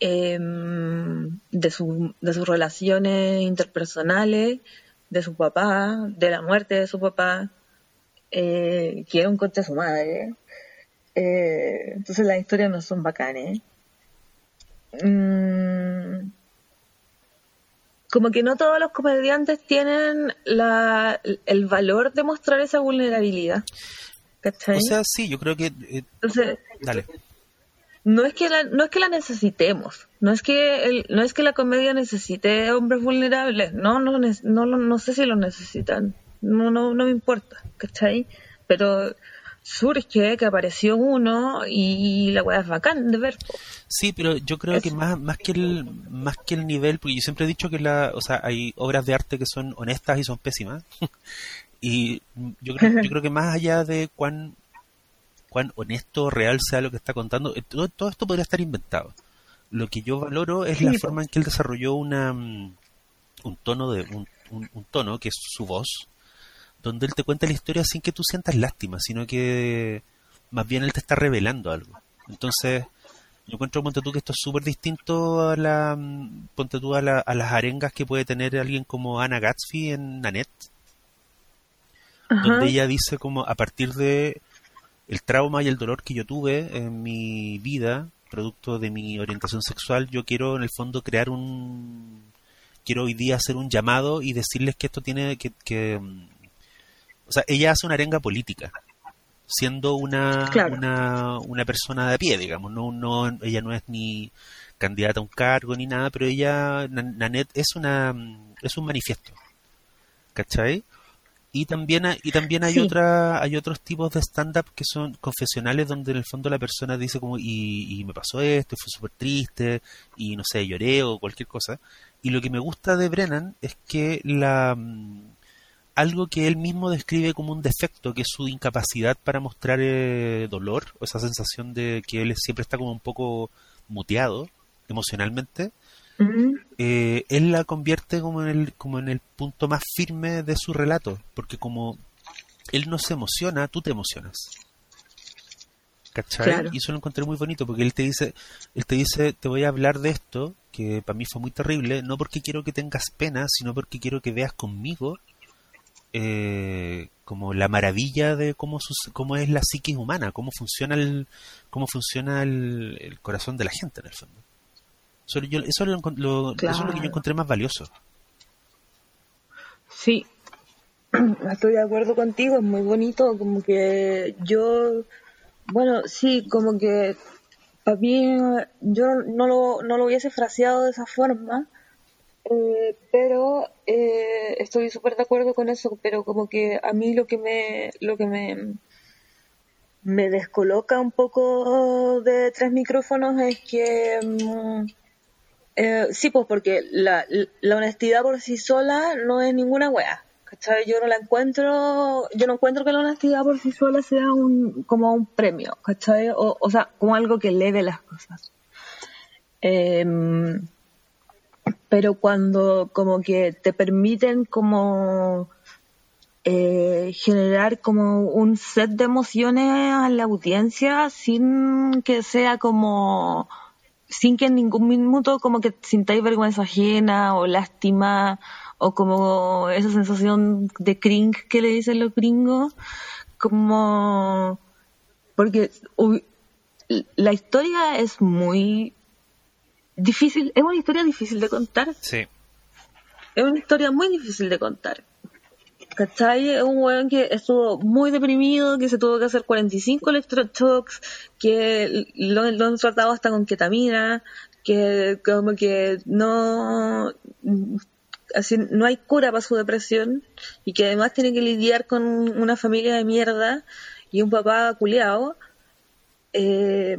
em, de, su, de sus relaciones interpersonales, de su papá, de la muerte de su papá, eh, que un coche a su madre. Eh, entonces las historias no son bacanes. Mm, como que no todos los comediantes tienen la, el valor de mostrar esa vulnerabilidad. ¿Cachai? O sea, sí, yo creo que... eh, Entonces, dale. no es que la, no es que la necesitemos, no es que el- no es que la comedia necesite hombres vulnerables, no, no, no, lo- no sé si lo necesitan, no, no, no me importa, ¿cachai? Pero surge que apareció uno y la weá es bacán de ver. Sí, pero yo creo que más, más que el más que el nivel, porque yo siempre he dicho que la, o sea, hay obras de arte que son honestas y son pésimas. Y yo creo, yo creo que más allá de cuán, cuán honesto o real sea lo que está contando, eh, todo, todo esto podría estar inventado. Lo que yo valoro es la forma en que él desarrolló una, mm, un tono de un, un, tono que es su voz, donde él te cuenta la historia sin que tú sientas lástima, sino que más bien él te está revelando algo. Entonces, yo encuentro, ponte tú, que esto es súper distinto a la, ponte tú, a, a, las arengas que puede tener alguien como Anna Gatsby en Nanette, donde ella dice como a partir de el trauma y el dolor que yo tuve en mi vida, producto de mi orientación sexual, yo quiero en el fondo crear un... Quiero hoy día hacer un llamado y decirles que esto tiene que... que o sea, ella hace una arenga política, siendo una, una, una persona de a pie, digamos. No, no, ella no es ni candidata a un cargo ni nada, pero ella, Nanette, es, una, es un manifiesto. ¿Cachai? Y también, y también hay, otra, hay otros tipos de stand-up que son confesionales donde en el fondo la persona dice como, y, me pasó esto, fue súper triste, y no sé, lloré o cualquier cosa. Y lo que me gusta de Brennan es que la algo que él mismo describe como un defecto, que es su incapacidad para mostrar eh, dolor, o esa sensación de que él siempre está como un poco muteado emocionalmente, eh, él la convierte como en, el, como en el punto más firme de su relato, porque como él no se emociona, tú te emocionas. ¿Cachai? Y eso lo encontré muy bonito, porque él te dice, él te dice, te voy a hablar de esto, que para mí fue muy terrible, no porque quiero que tengas pena, sino porque quiero que veas conmigo eh, como la maravilla de cómo, cómo es la psiquis humana, cómo funciona el, cómo funciona el corazón de la gente en el fondo. Eso, yo, eso, lo, es lo que yo encontré más valioso. Sí, estoy de acuerdo contigo, es muy bonito, como que yo, bueno, sí, como que para mí yo no lo, no lo hubiese fraseado de esa forma, eh, pero eh, estoy súper de acuerdo con eso, pero como que a mí lo que me, lo que me, me descoloca un poco de tres micrófonos es que... Mm, eh, sí, pues porque la, la, honestidad por sí sola no es ninguna wea. ¿Cachai? Yo no la encuentro, yo no encuentro que la honestidad por sí sola sea un, como un premio, ¿cachai? O, o sea, como algo que eleve las cosas. Em, pero cuando como que te permiten como eh, generar como un set de emociones a la audiencia sin que sea como sin que en ningún minuto como que sintáis vergüenza ajena o lástima o como esa sensación de cringe que le dicen los gringos, como porque la historia es muy difícil, es una historia difícil de contar. Sí. Es una historia muy difícil de contar. ¿Cachai? Es un weón que estuvo muy deprimido, que se tuvo que hacer 45 electroshocks, que lo, han tratado hasta con ketamina, que como que no así no hay cura para su depresión y que además tiene que lidiar con una familia de mierda y un papá culiao eh,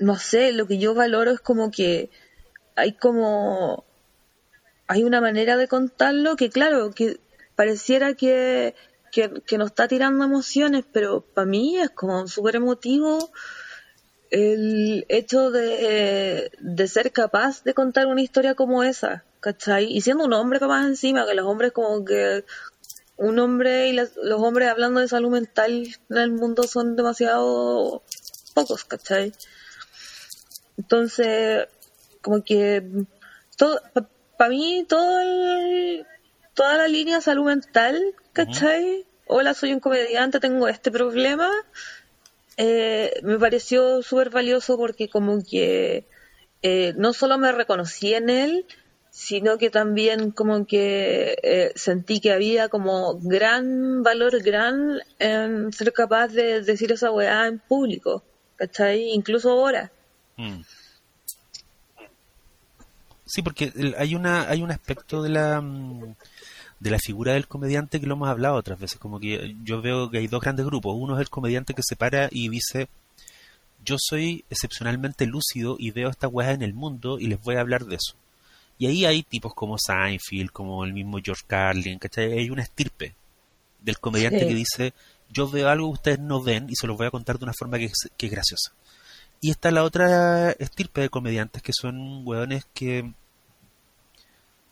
no sé lo que yo valoro es como que hay como hay una manera de contarlo que, claro, que pareciera que, que, nos está tirando emociones, pero para mí es como súper emotivo el hecho de, de, ser capaz de contar una historia como esa, ¿cachai? Y siendo un hombre capaz encima, que los hombres como que un hombre y los hombres hablando de salud mental en el mundo son demasiado pocos, ¿cachai? Entonces, como que todo, para mí todo toda la línea salud mental, ¿cachai? Hola, soy un comediante, tengo este problema. Eh, me pareció súper valioso porque como que eh, no solo me reconocí en él, sino que también como que eh, sentí que había como gran valor, gran en ser capaz de decir esa weá en público, ¿cachai? Incluso ahora. Mm. Sí, porque hay una hay un aspecto de la mm, de la figura del comediante que lo hemos hablado otras veces, como que yo veo que hay dos grandes grupos, uno es el comediante que se para y dice yo soy excepcionalmente lúcido y veo esta weá en el mundo y les voy a hablar de eso. Y ahí hay tipos como Seinfeld, como el mismo George Carlin, ¿cachai? Hay una estirpe del comediante Sí. que dice, yo veo algo que ustedes no ven y se los voy a contar de una forma que es, que es graciosa. Y está la otra estirpe de comediantes que son hueones que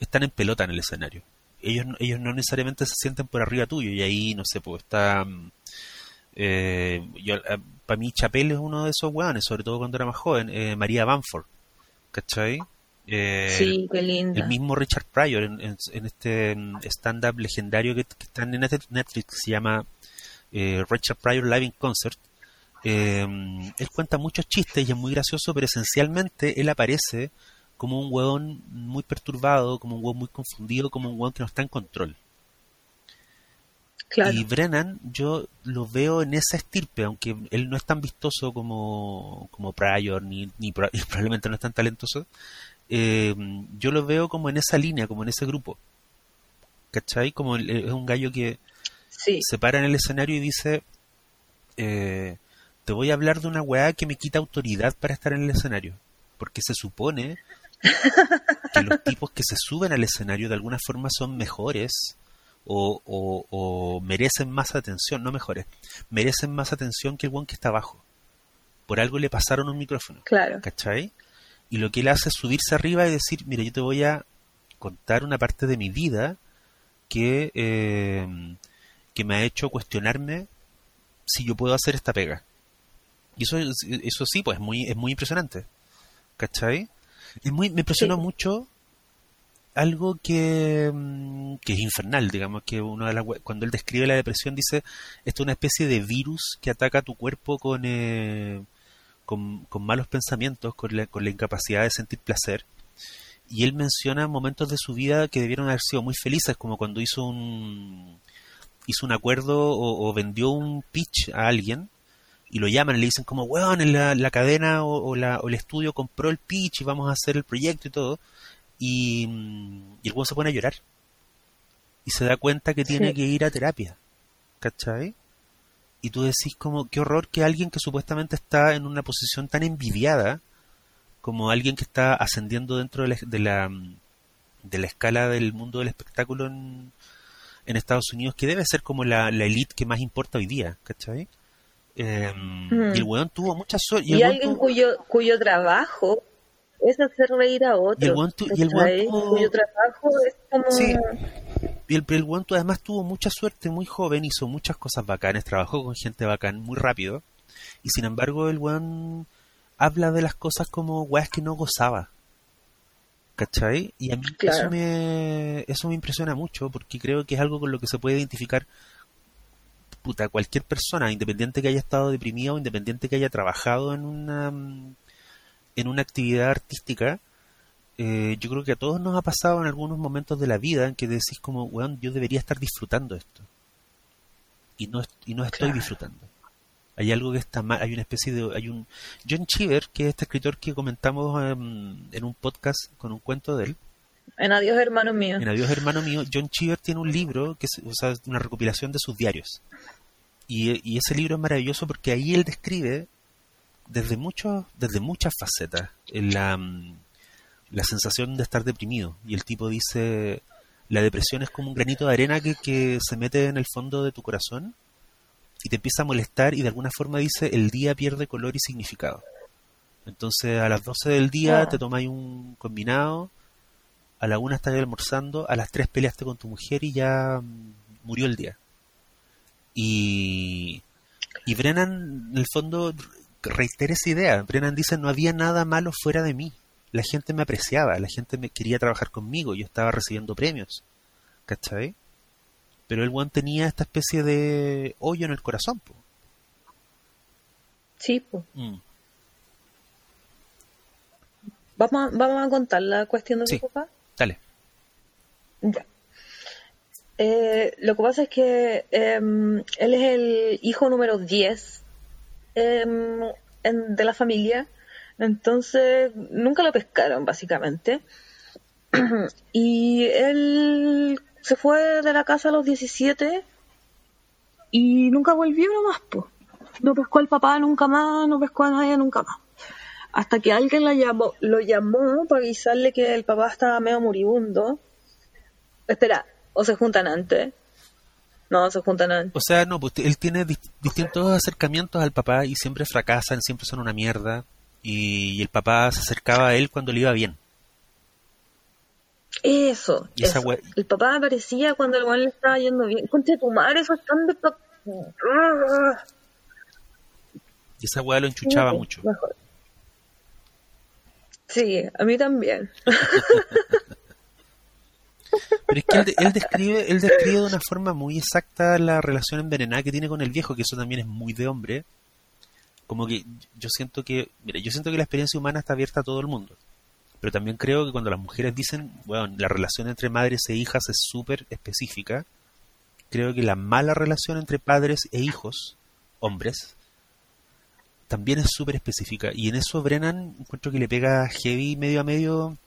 están en pelota en el escenario. Ellos, no- ellos no necesariamente se sienten por arriba tuyo y ahí, no sé, pues está... mm, Eh, yo, para mí Chapel es uno de esos hueones, sobre todo cuando era más joven, eh, María Bamford, ¿cachai? Eh, Sí, qué linda. el mismo Richard Pryor en, en- en este mm, stand-up legendario que, que está en Net- Netflix que se llama eh, Richard Pryor Live in Concert. eh, él cuenta muchos chistes y es muy gracioso, pero esencialmente él aparece como un hueón muy perturbado, como un hueón muy confundido, como un hueón que no está en control. Claro. Y Brennan, yo lo veo en esa estirpe, aunque él no es tan vistoso como, como Pryor, ni, ni probablemente no es tan talentoso. eh, yo lo veo como en esa línea, como en ese grupo. ¿Cachai? Como es un gallo que Sí, se para en el escenario y dice: eh, Te voy a hablar de una weá que me quita autoridad para estar en el escenario. Porque se supone que los tipos que se suben al escenario de alguna forma son mejores o, o- o merecen más atención, no mejores, merecen más atención que el one que está abajo. Por algo le pasaron un micrófono, claro. ¿cachai? Y lo que él hace es subirse arriba y decir, mira, yo te voy a contar una parte de mi vida que, eh, que me ha hecho cuestionarme si yo puedo hacer esta pega. Y eso, eso sí, pues es muy, es muy impresionante. ¿Cachai? Es muy, me impresionó Sí. mucho algo que, mm, que es infernal, digamos, que uno de las, cuando él describe la depresión dice, esto es una especie de virus que ataca a tu cuerpo con, eh, con, con malos pensamientos, con la, con la incapacidad de sentir placer. Y él menciona momentos de su vida que debieron haber sido muy felices, como cuando hizo un, hizo un acuerdo o, o vendió un pitch a alguien y lo llaman y le dicen como, weón, en la, la cadena o, o la- o el estudio compró el pitch y vamos a hacer el proyecto y todo. Y, y el weón se pone a llorar. Y se da cuenta que tiene Sí. que ir a terapia. ¿Cachai? Y tú decís como, qué horror que alguien que supuestamente está en una posición tan envidiada, como alguien que está ascendiendo dentro de la, de la, de la escala del mundo del espectáculo en, en Estados Unidos, que debe ser como la, la elite que más importa hoy día, ¿cachai? Eh, Y el weón tuvo mucha suerte. Y, weón alguien tuvo- cuyo, cuyo trabajo es hacer reír a otro. Y el weón tu- y el tuvo- Cuyo trabajo es como... Sí. Y el, el tu- además tuvo mucha suerte, muy joven, hizo muchas cosas bacanas, trabajó con gente bacán muy rápido. Y sin embargo, el weón habla de las cosas como weas que no gozaba. ¿Cachai? Y a mí Claro. eso, me, eso me impresiona mucho porque creo que es algo con lo que se puede identificar puta, cualquier persona, independiente que haya estado deprimida o independiente que haya trabajado en una, mm, en una actividad artística. eh, yo creo que a todos nos ha pasado en algunos momentos de la vida en que decís como, weón, yo debería estar disfrutando esto. Y no, y no estoy Claro. disfrutando. Hay algo que está mal, hay una especie de, hay un, John Cheever, que es este escritor que comentamos em, en un podcast con un cuento de él, En Adiós, hermano mío. en Adiós hermano mío, John Cheever tiene un libro que es o sea, una recopilación de sus diarios. Y, y ese libro es maravilloso porque ahí él describe desde muchos, desde muchas facetas la, mm, la sensación de estar deprimido. Y el tipo dice la depresión es como un granito de arena que, que se mete en el fondo de tu corazón y te empieza a molestar y de alguna forma dice el día pierde color y significado. Entonces a las 12 del día te tomáis un combinado, a la una estás almorzando, a las tres peleaste con tu mujer y ya mm, murió el día. Y, y Brennan, en el fondo, reitera esa idea. Brennan dice, no había nada malo fuera de mí. La gente me apreciaba, la gente me quería trabajar conmigo, yo estaba recibiendo premios. ¿Cachai? Pero el one tenía esta especie de hoyo en el corazón. po. Sí, pues. Mm. ¿Vamos a, vamos a contar la cuestión de Sí. tu papá. Dale. Ya. Eh, lo que pasa es que em, él es el hijo número 10 em, en- de la familia, entonces nunca lo pescaron básicamente. y él se fue de la casa a los 17 y nunca volvió nomás, pues. No pescó al papá nunca más, no pescó a nadie nunca más. hasta que alguien la llamó, lo llamó para avisarle que el papá estaba medio moribundo. Espera, o se juntan antes. No, se juntan antes. O sea, no, pues él tiene distintos acercamientos al papá y siempre fracasan, siempre son una mierda. Y, el papá se acercaba a él cuando le iba bien. Eso. El papá aparecía cuando el le estaba yendo bien. Conte tu madre, eso es tan de... Y esa weá lo enchuchaba mucho. Sí, a mí también. Pero es que él, describe, él describe de una forma muy exacta la relación envenenada que tiene con el viejo, que eso también es muy de hombre. Como que yo siento que, mira, yo siento que la experiencia humana está abierta a todo el mundo. Pero también creo que cuando las mujeres dicen, bueno, la relación entre madres e hijas es súper específica, creo que la mala relación entre padres e hijos, hombres, también es súper específica. Y en eso Brennan encuentro que le pega heavy medio a medio,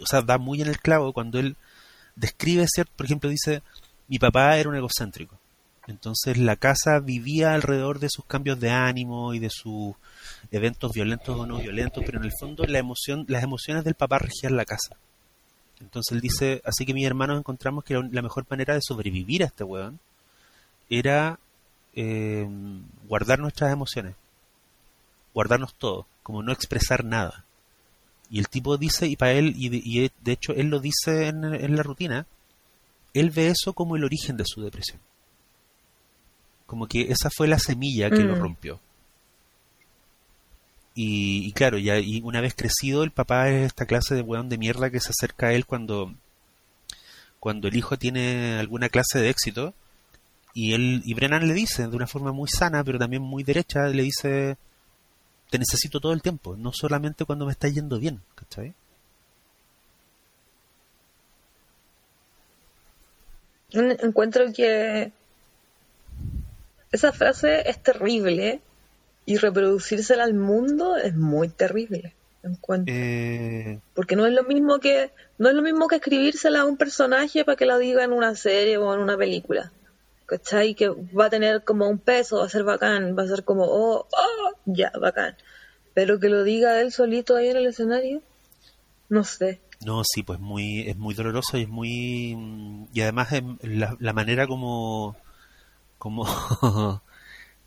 o sea, da muy en el clavo cuando él describe, ¿cierto? Por ejemplo, dice, mi papá era un egocéntrico. Entonces la casa vivía alrededor de sus cambios de ánimo y de sus eventos violentos o no violentos, pero en el fondo la emoción, las emociones del papá regían la casa. Entonces él dice, así que mis hermanos encontramos que la mejor manera de sobrevivir a este weón era eh, guardar nuestras emociones, guardarnos todo, como no expresar nada. Y el tipo dice, y para él, y de, hecho él lo dice en, la rutina, él ve eso como el origen de su depresión. Como que esa fue la semilla que lo mm. rompió. Y, claro, ya y una vez crecido, el papá es esta clase de weón de mierda que se acerca a él cuando, cuando el hijo tiene alguna clase de éxito. Y él, y Brennan le dice, de una forma muy sana, pero también muy derecha, le dice, te necesito todo el tiempo, no solamente cuando me está yendo bien, ¿cachai? Encuentro que esa frase es terrible y reproducírsela al mundo es muy terrible. Encuentro. Eh, Porque no es lo mismo que no es lo mismo que escribírsela a un personaje para que la diga en una serie o en una película. ¿cachai? Que va a tener como un peso, va a ser bacán, va a ser como, oh, oh, ya, bacán. Pero que lo diga él solito ahí en el escenario, no sé. No, sí, pues muy, es muy doloroso y es muy... Y además la, la manera como... como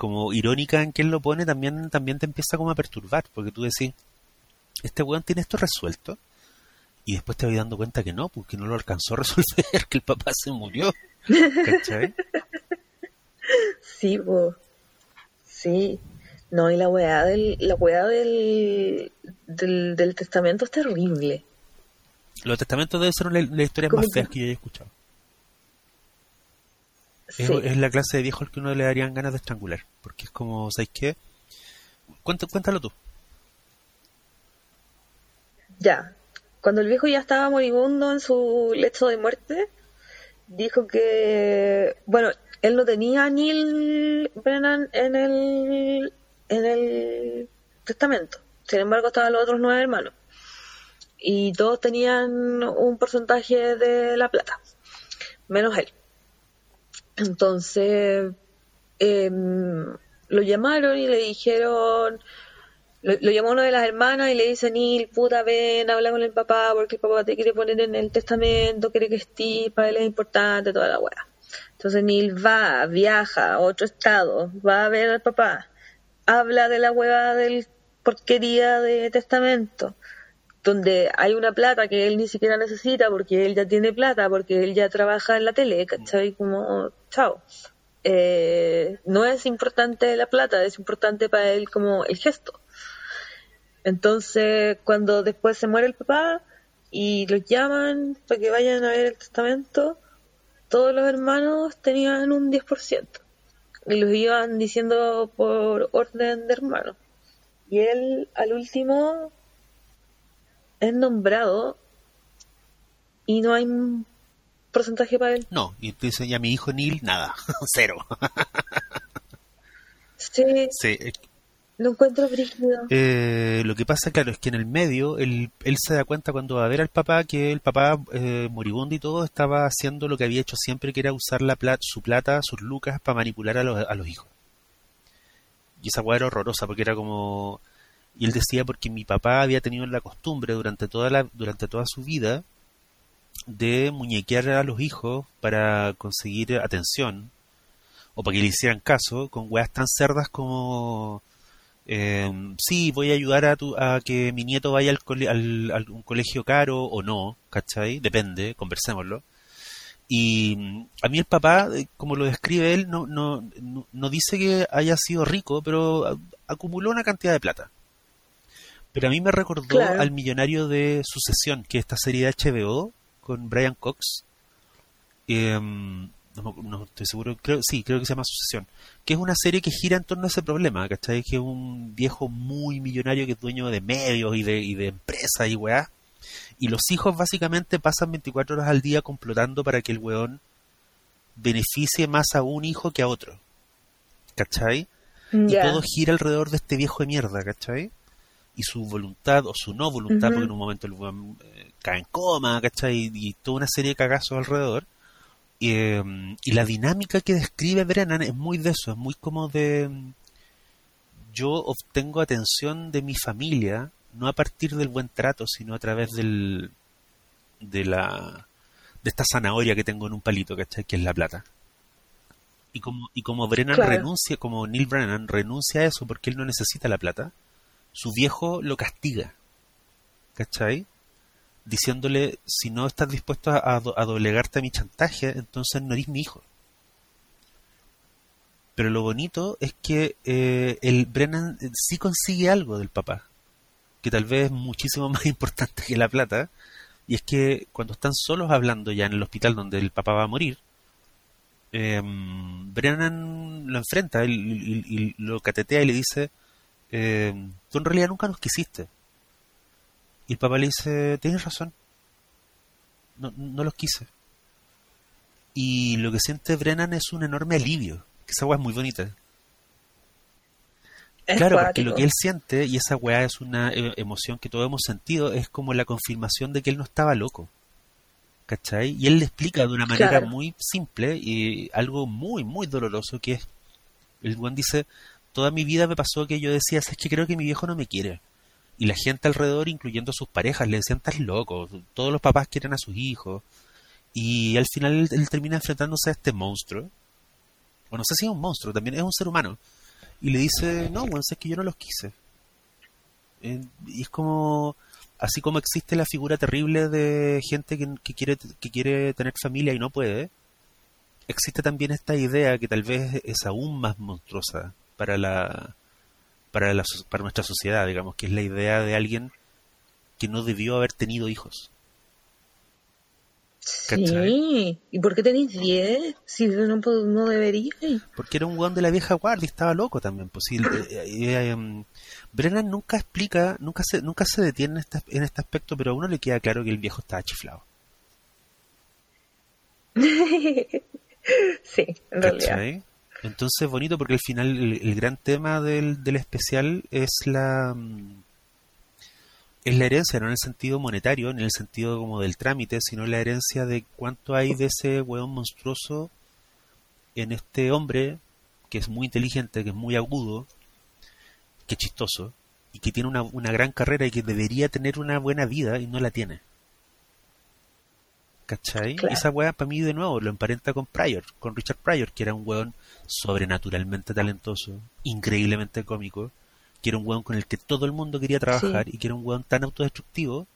como irónica en que él lo pone también también te empieza como a perturbar porque tú decís este weón tiene esto resuelto y después te vas dando cuenta que no, porque no lo alcanzó a resolver, que el papá se murió. ¿Cachai? Sí, pues. Sí. No, y la weá del, la weá del, del, testamento es terrible. Los testamentos deben ser una de las historias más feas que yo haya escuchado. Es, la clase de viejos que uno le darían ganas de estrangular. Porque es como, ¿sabes qué? cuéntalo tú. Ya. Cuando el viejo ya estaba moribundo en su lecho de muerte, dijo que, bueno, él no tenía a Neil Brennan en el, en el testamento. Sin embargo, estaban los otros nueve hermanos. Y todos tenían un porcentaje de la plata, menos él. Entonces, em, lo llamaron y le dijeron, lo, llamó una de las hermanas y le dice, Neil, puta, ven, habla con el papá porque el papá te quiere poner en el testamento, quiere que estés, para él es importante, toda la weá. Entonces Neil va, viaja a otro estado, va a ver al papá, habla de la hueá del porquería de testamento, donde hay una plata que él ni siquiera necesita porque él ya tiene plata, porque él ya trabaja en la tele, ¿cachai? Como, chao. Eh, no es importante la plata, es importante para él como el gesto. Entonces, cuando después se muere el papá y los llaman para que vayan a ver el testamento, todos los hermanos tenían un 10%. Y los iban diciendo por orden de hermano. Y él, al último, es nombrado y no hay un porcentaje para él. No, y entonces ya mi hijo Neil, nada, cero. sí. Sí, lo encuentro brígido. Eh, lo que pasa, claro, es que en el medio él, él se da cuenta cuando va a ver al papá que el papá eh, moribundo y todo estaba haciendo lo que había hecho siempre, que era usar la plata, su plata, sus lucas para manipular a los, a los hijos. Y esa weá era horrorosa porque era como Y él decía porque mi papá había tenido la costumbre durante toda, la, durante toda su vida de muñequear a los hijos para conseguir atención o para que le hicieran caso con weas tan cerdas como eh, sí, voy a ayudar a, tu, a que mi nieto vaya al, al, un colegio caro o no, ¿cachai? Depende, conversémoslo. Y a mí el papá, eh, como lo describe él, no, no, no, dice que haya sido rico, pero acumuló una cantidad de plata. Pero a mí me recordó al millonario de Sucesión, que es esta serie de HBO con Brian Cox. Eh, no, estoy seguro, creo, sí, creo que se llama Sucesión, que es una serie que gira en torno a ese problema, ¿cachai? Que es un viejo muy millonario que es dueño de medios y de, y de empresas y weá, y los hijos básicamente pasan 24 horas al día complotando para que el weón beneficie más a un hijo que a otro, ¿cachai? Y todo gira alrededor de este viejo de mierda, ¿cachai? Y su voluntad o su no voluntad, porque en un momento el weón eh, cae en coma, ¿cachai? Y, toda una serie de cagazos alrededor Em, y la dinámica que describe Brennan es muy de eso, es muy como de yo obtengo atención de mi familia, no a partir del buen trato, sino a través del de la de esta zanahoria que tengo en un palito, ¿cachai? Que es la plata. Y como, y como Brennan renuncia, como Neil Brennan renuncia a eso porque él no necesita la plata, su viejo lo castiga. ¿Cachai? diciéndole, si no estás dispuesto a, doblegarte a mi chantaje, entonces no eres mi hijo. Pero lo bonito es que eh, el Brennan sí consigue algo del papá, que tal vez es muchísimo más importante que la plata, y es que cuando están solos hablando ya en el hospital donde el papá va a morir, em, Brennan lo enfrenta y, lo catetea y le dice, em, tú en realidad nunca nos quisiste, y el papá le dice, tienes razón, no, no los quise. Y lo que siente Brennan es un enorme alivio, que esa weá es muy bonita. claro, porque lo que él siente, y esa weá es una eh, emoción que todos hemos sentido, es como la confirmación de que él no estaba loco. ¿Cachai? Y él le explica de una manera muy simple y algo muy, muy doloroso, que es, el buen dice, toda mi vida me pasó que yo decía, es que creo que mi viejo no me quiere y la gente alrededor, incluyendo sus parejas, le decían, estás loco, todos los papás quieren a sus hijos. Y al final él, termina enfrentándose a este monstruo. O no sé si es un monstruo, también es un ser humano. Y le dice, no, bueno, es que yo no los quise. Eh, y es como, así como existe la figura terrible de gente que, que, quiere, que quiere tener familia y no puede, existe también esta idea que tal vez es aún más monstruosa para la, para, la, para nuestra sociedad, digamos, que es la idea de alguien que no debió haber tenido hijos. Sí, ¿y por qué tenéis 10? Si no, no debería. Porque era un weón de la vieja guardia, estaba loco también. Pues, sí, eh, eh, em, Brennan nunca explica, nunca se, nunca se detiene en este, en este aspecto, pero a uno le queda claro que el viejo estaba chiflado. sí, en realidad. Entonces bonito porque al final el, gran tema del, del, especial es la mm, es la herencia, no en el sentido monetario, en el sentido como del trámite, sino la herencia de cuánto hay de ese hueón monstruoso en este hombre que es muy inteligente, que es muy agudo, que es chistoso, y que tiene una, una gran carrera y que debería tener una buena vida y no la tiene. ¿Cachai? Esa weá para mí de nuevo lo emparenta con Pryor, con Richard Pryor, que era un weón sobrenaturalmente talentoso, increíblemente cómico, que era un weón con el que todo el mundo quería trabajar y que era un weón tan autodestructivo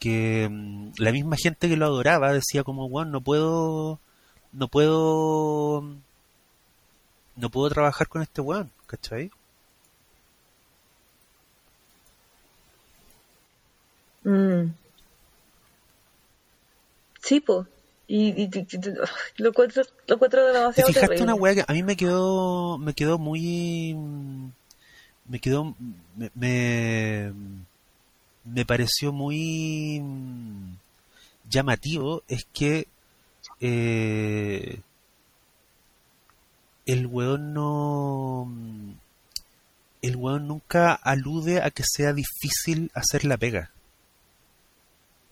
que mm, la misma gente que lo adoraba decía como weón no puedo no puedo no puedo trabajar con este weón, ¿cachai? Mm. Sí, pues. Y, lo encuentro, lo encuentro demasiado ¿Te fijaste una weá que a mí me quedó, me quedó muy, me quedó, me, me, pareció muy llamativo, es que eh, el weón no, el weón nunca alude a que sea difícil hacer la pega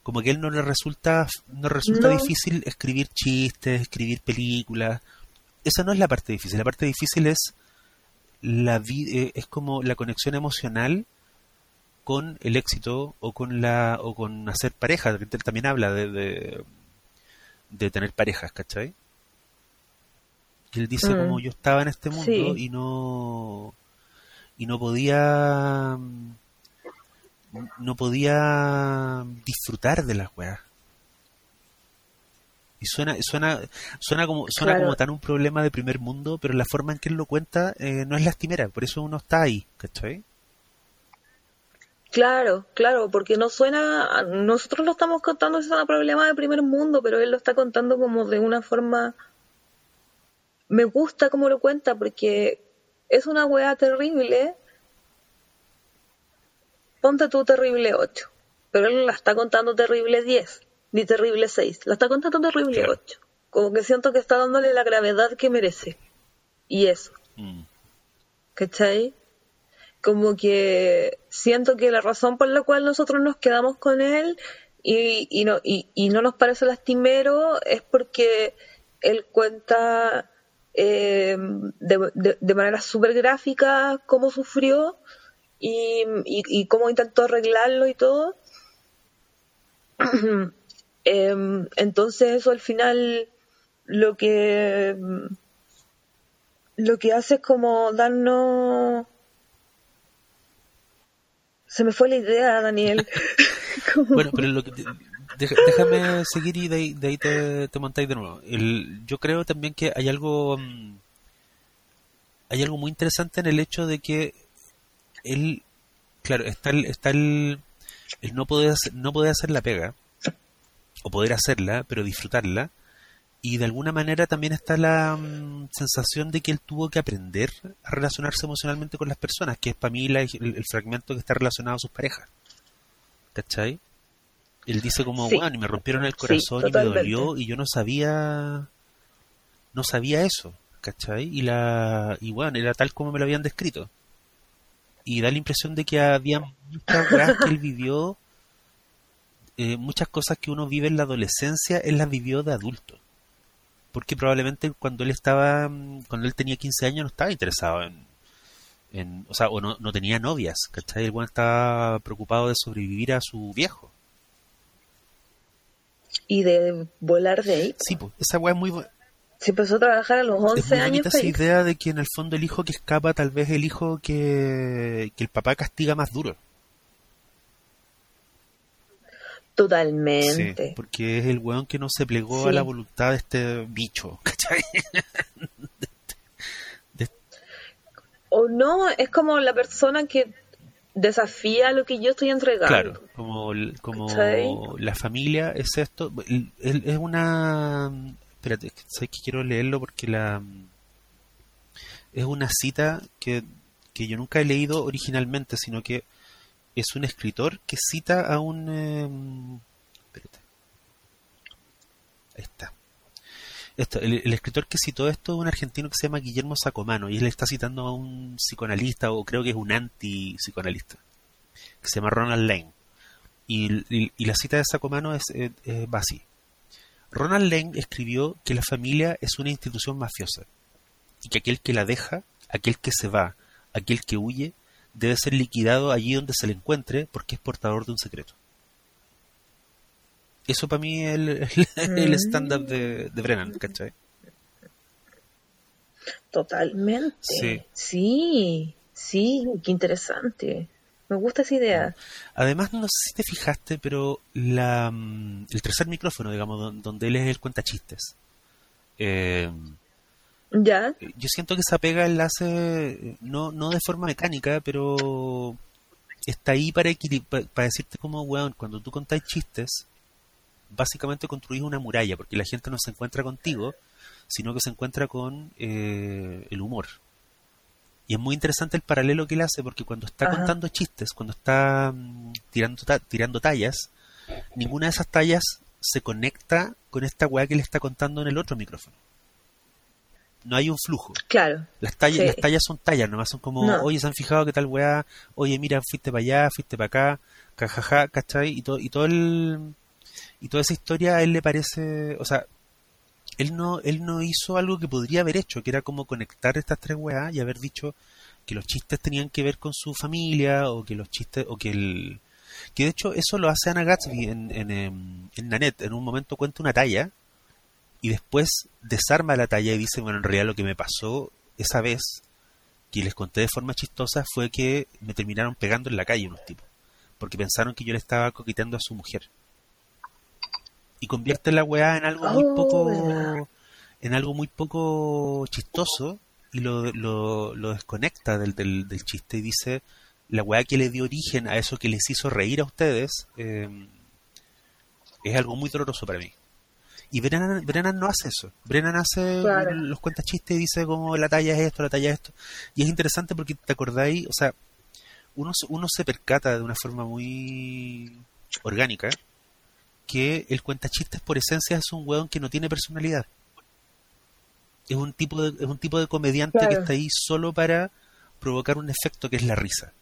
como que a él no le resulta, no resulta difícil escribir chistes, escribir películas. Esa no es la parte difícil. La parte difícil es la eh, es como la conexión emocional con el éxito o con la o con hacer pareja. Él también habla de, de, de tener parejas, ¿cachai? Y él dice Mm. como yo estaba en este mundo Sí. y no y no podía no podía disfrutar de las weas. Y suena, suena, suena como, suena Claro. como tan un problema de primer mundo, pero la forma en que él lo cuenta eh, no es lastimera, por eso uno está ahí, ¿cachai? Claro, claro, porque no suena, nosotros lo estamos contando, es un problema de primer mundo, pero él lo está contando como de una forma, me gusta cómo lo cuenta, porque es una weá terrible, ponte tú terrible 8, pero él no la está contando terrible 10, ni terrible 6, la está contando terrible Claro. 8, como que siento que está dándole la gravedad que merece, y eso. Mm. ¿cachai? Como que siento que la razón por la cual nosotros nos quedamos con él y, y no, y, y no nos parece lastimero es porque él cuenta eh, de, de- de manera súper gráfica cómo sufrió y, y, cómo intentó arreglarlo y todo. Em, entonces eso al final lo que lo que hace es como darnos se me fue la idea Daniel Bueno, pero déjame seguir y de ahí, de ahí te, te montáis de nuevo. El, yo creo también que hay algo, mm, hay algo muy interesante en el hecho de que él, claro, está el, está el, el no poder hacer, no poder hacer la pega, o poder hacerla, pero disfrutarla, y de alguna manera también está la mm, sensación de que él tuvo que aprender a relacionarse emocionalmente con las personas, que es para mí la- el, el fragmento que está relacionado a sus parejas. ¿Cachai? Él dice como, Sí. bueno, y me rompieron el Sí, corazón y me dolió y yo no sabía, no sabía eso, ¿cachai? Y la, y bueno, era tal como me lo habían descrito. Y da la impresión de que había muchas weas que él vivió, eh, muchas cosas que uno vive en la adolescencia, él las vivió de adulto. Porque probablemente cuando él estaba, mm, cuando él tenía 15 años no estaba interesado en, en o sea, o no, no tenía novias, ¿cachai? El estaba preocupado de sobrevivir a su viejo. y de volar de ahí Sí, pues, esa weá es muy, se empezó a trabajar a los es 11 muy años esa feliz. idea de que en el fondo el hijo que escapa tal vez el hijo que, que el papá castiga más duro. Sí, totalmente porque es el weón que no se plegó a Sí. la voluntad de este bicho, ¿cachai? o no es como la persona que desafía lo que yo estoy entregando Claro, como, como ¿Cachai? la familia es esto, es una... Espérate, es que sé que quiero leerlo porque la... Es una cita que, que yo nunca he leído originalmente, sino que es un escritor que cita a un... eh, espérate. Ahí está. El, escritor que citó esto es un argentino que se llama Guillermo Sacomano y él está citando a un psicoanalista o creo que es un anti-psicoanalista que se llama Ronald Lane. Y, la cita de Sacomano es, eh, va así. Ronald Lane escribió que la familia es una institución mafiosa y que aquel que la deja, aquel que se va, aquel que huye, debe ser liquidado allí donde se le encuentre porque es portador de un secreto. Eso para mí es el, el, el stand-up de, de Brennan, ¿cachai? Totalmente. Sí. Sí, sí, qué interesante. Me gusta esa idea. Además, no sé si te fijaste, pero la, mm, el tercer micrófono, digamos, don- donde él es el cuenta chistes. Eh, ¿Ya? yo siento que esa pega hace eh, no, no de forma mecánica, pero está ahí para, para decirte como, weón, cuando tú contáis chistes, básicamente construís una muralla, porque la gente no se encuentra contigo, sino que se encuentra con eh, el humor. Y es muy interesante el paralelo que él hace, porque cuando está Ajá. contando chistes, cuando está mm, tirando, ta- tirando tallas, ninguna de esas tallas se conecta con esta weá que le está contando en el otro micrófono. No hay un flujo. Claro. Las tallas, Sí. las tallas son tallas, nomás son como, No. oye, se han fijado que tal weá, oye, mira, fuiste para allá, fuiste para acá, cajaja, ¿cachai? Y todo, y todo el, y toda esa historia a él le parece, o sea, él no, él no hizo algo que podría haber hecho, que era como conectar estas tres weas y haber dicho, que los chistes tenían que ver con su familia o que los chistes o que el que de hecho eso lo hace Ana Gatsby en, en, em, en Nanette. En un momento cuenta una talla y después desarma la talla y dice bueno en realidad lo que me pasó esa vez que les conté de forma chistosa fue que me terminaron pegando en la calle unos tipos porque pensaron que yo le estaba coqueteando a su mujer y convierte la weá en algo muy Oh, poco en algo muy poco chistoso y lo, lo, lo desconecta del, del, del chiste y dice la weá que le dio origen a eso que les hizo reír a ustedes eh, es algo muy doloroso para mí. Y Brennan, Brennan no hace eso. Brennan hace Claro. los cuenta chistes y dice como la talla es esto, la talla es esto. Y es interesante porque te acordáis o sea uno, uno se percata de una forma muy orgánica que el cuentachistes por esencia es un weón que no tiene personalidad. Es un tipo de, es un tipo de comediante que está ahí solo para provocar un efecto que es la risa.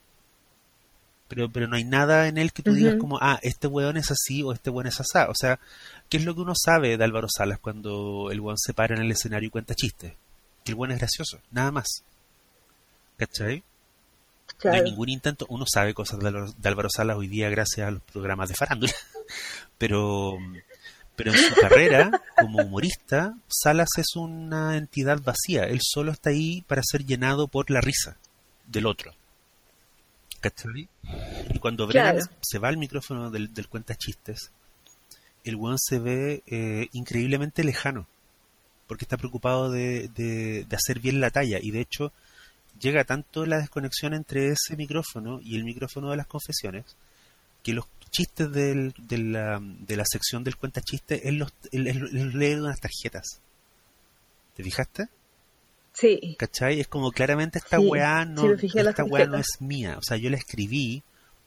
Pero, pero no hay nada en él que tú digas como, ah, este weón es así o este weón es asá. O sea, ¿qué es lo que uno sabe de Álvaro Salas cuando el weón se para en el escenario y cuenta chistes? Que el weón es gracioso, nada más. ¿Cachai? No hay ningún intento. Uno sabe cosas de Álvaro, de Álvaro Salas hoy día gracias a los programas de farándula. Pero, pero en su carrera como humorista, Salas es una entidad vacía. Él solo está ahí para ser llenado por la risa del otro. ¿Cachai? Y cuando Brennan Claro. se va al micrófono del, del cuenta chistes, el weón se ve eh, increíblemente lejano. Porque está preocupado de, de, de hacer bien la talla. Y de hecho, llega tanto la desconexión entre ese micrófono y el micrófono de las confesiones que los chistes del- de, la, de la sección del cuenta chistes él los, él- él los lee de unas tarjetas ¿te fijaste? Sí. ¿cachai? es como claramente esta Sí, weá no, esta weá no es mía o sea yo la escribí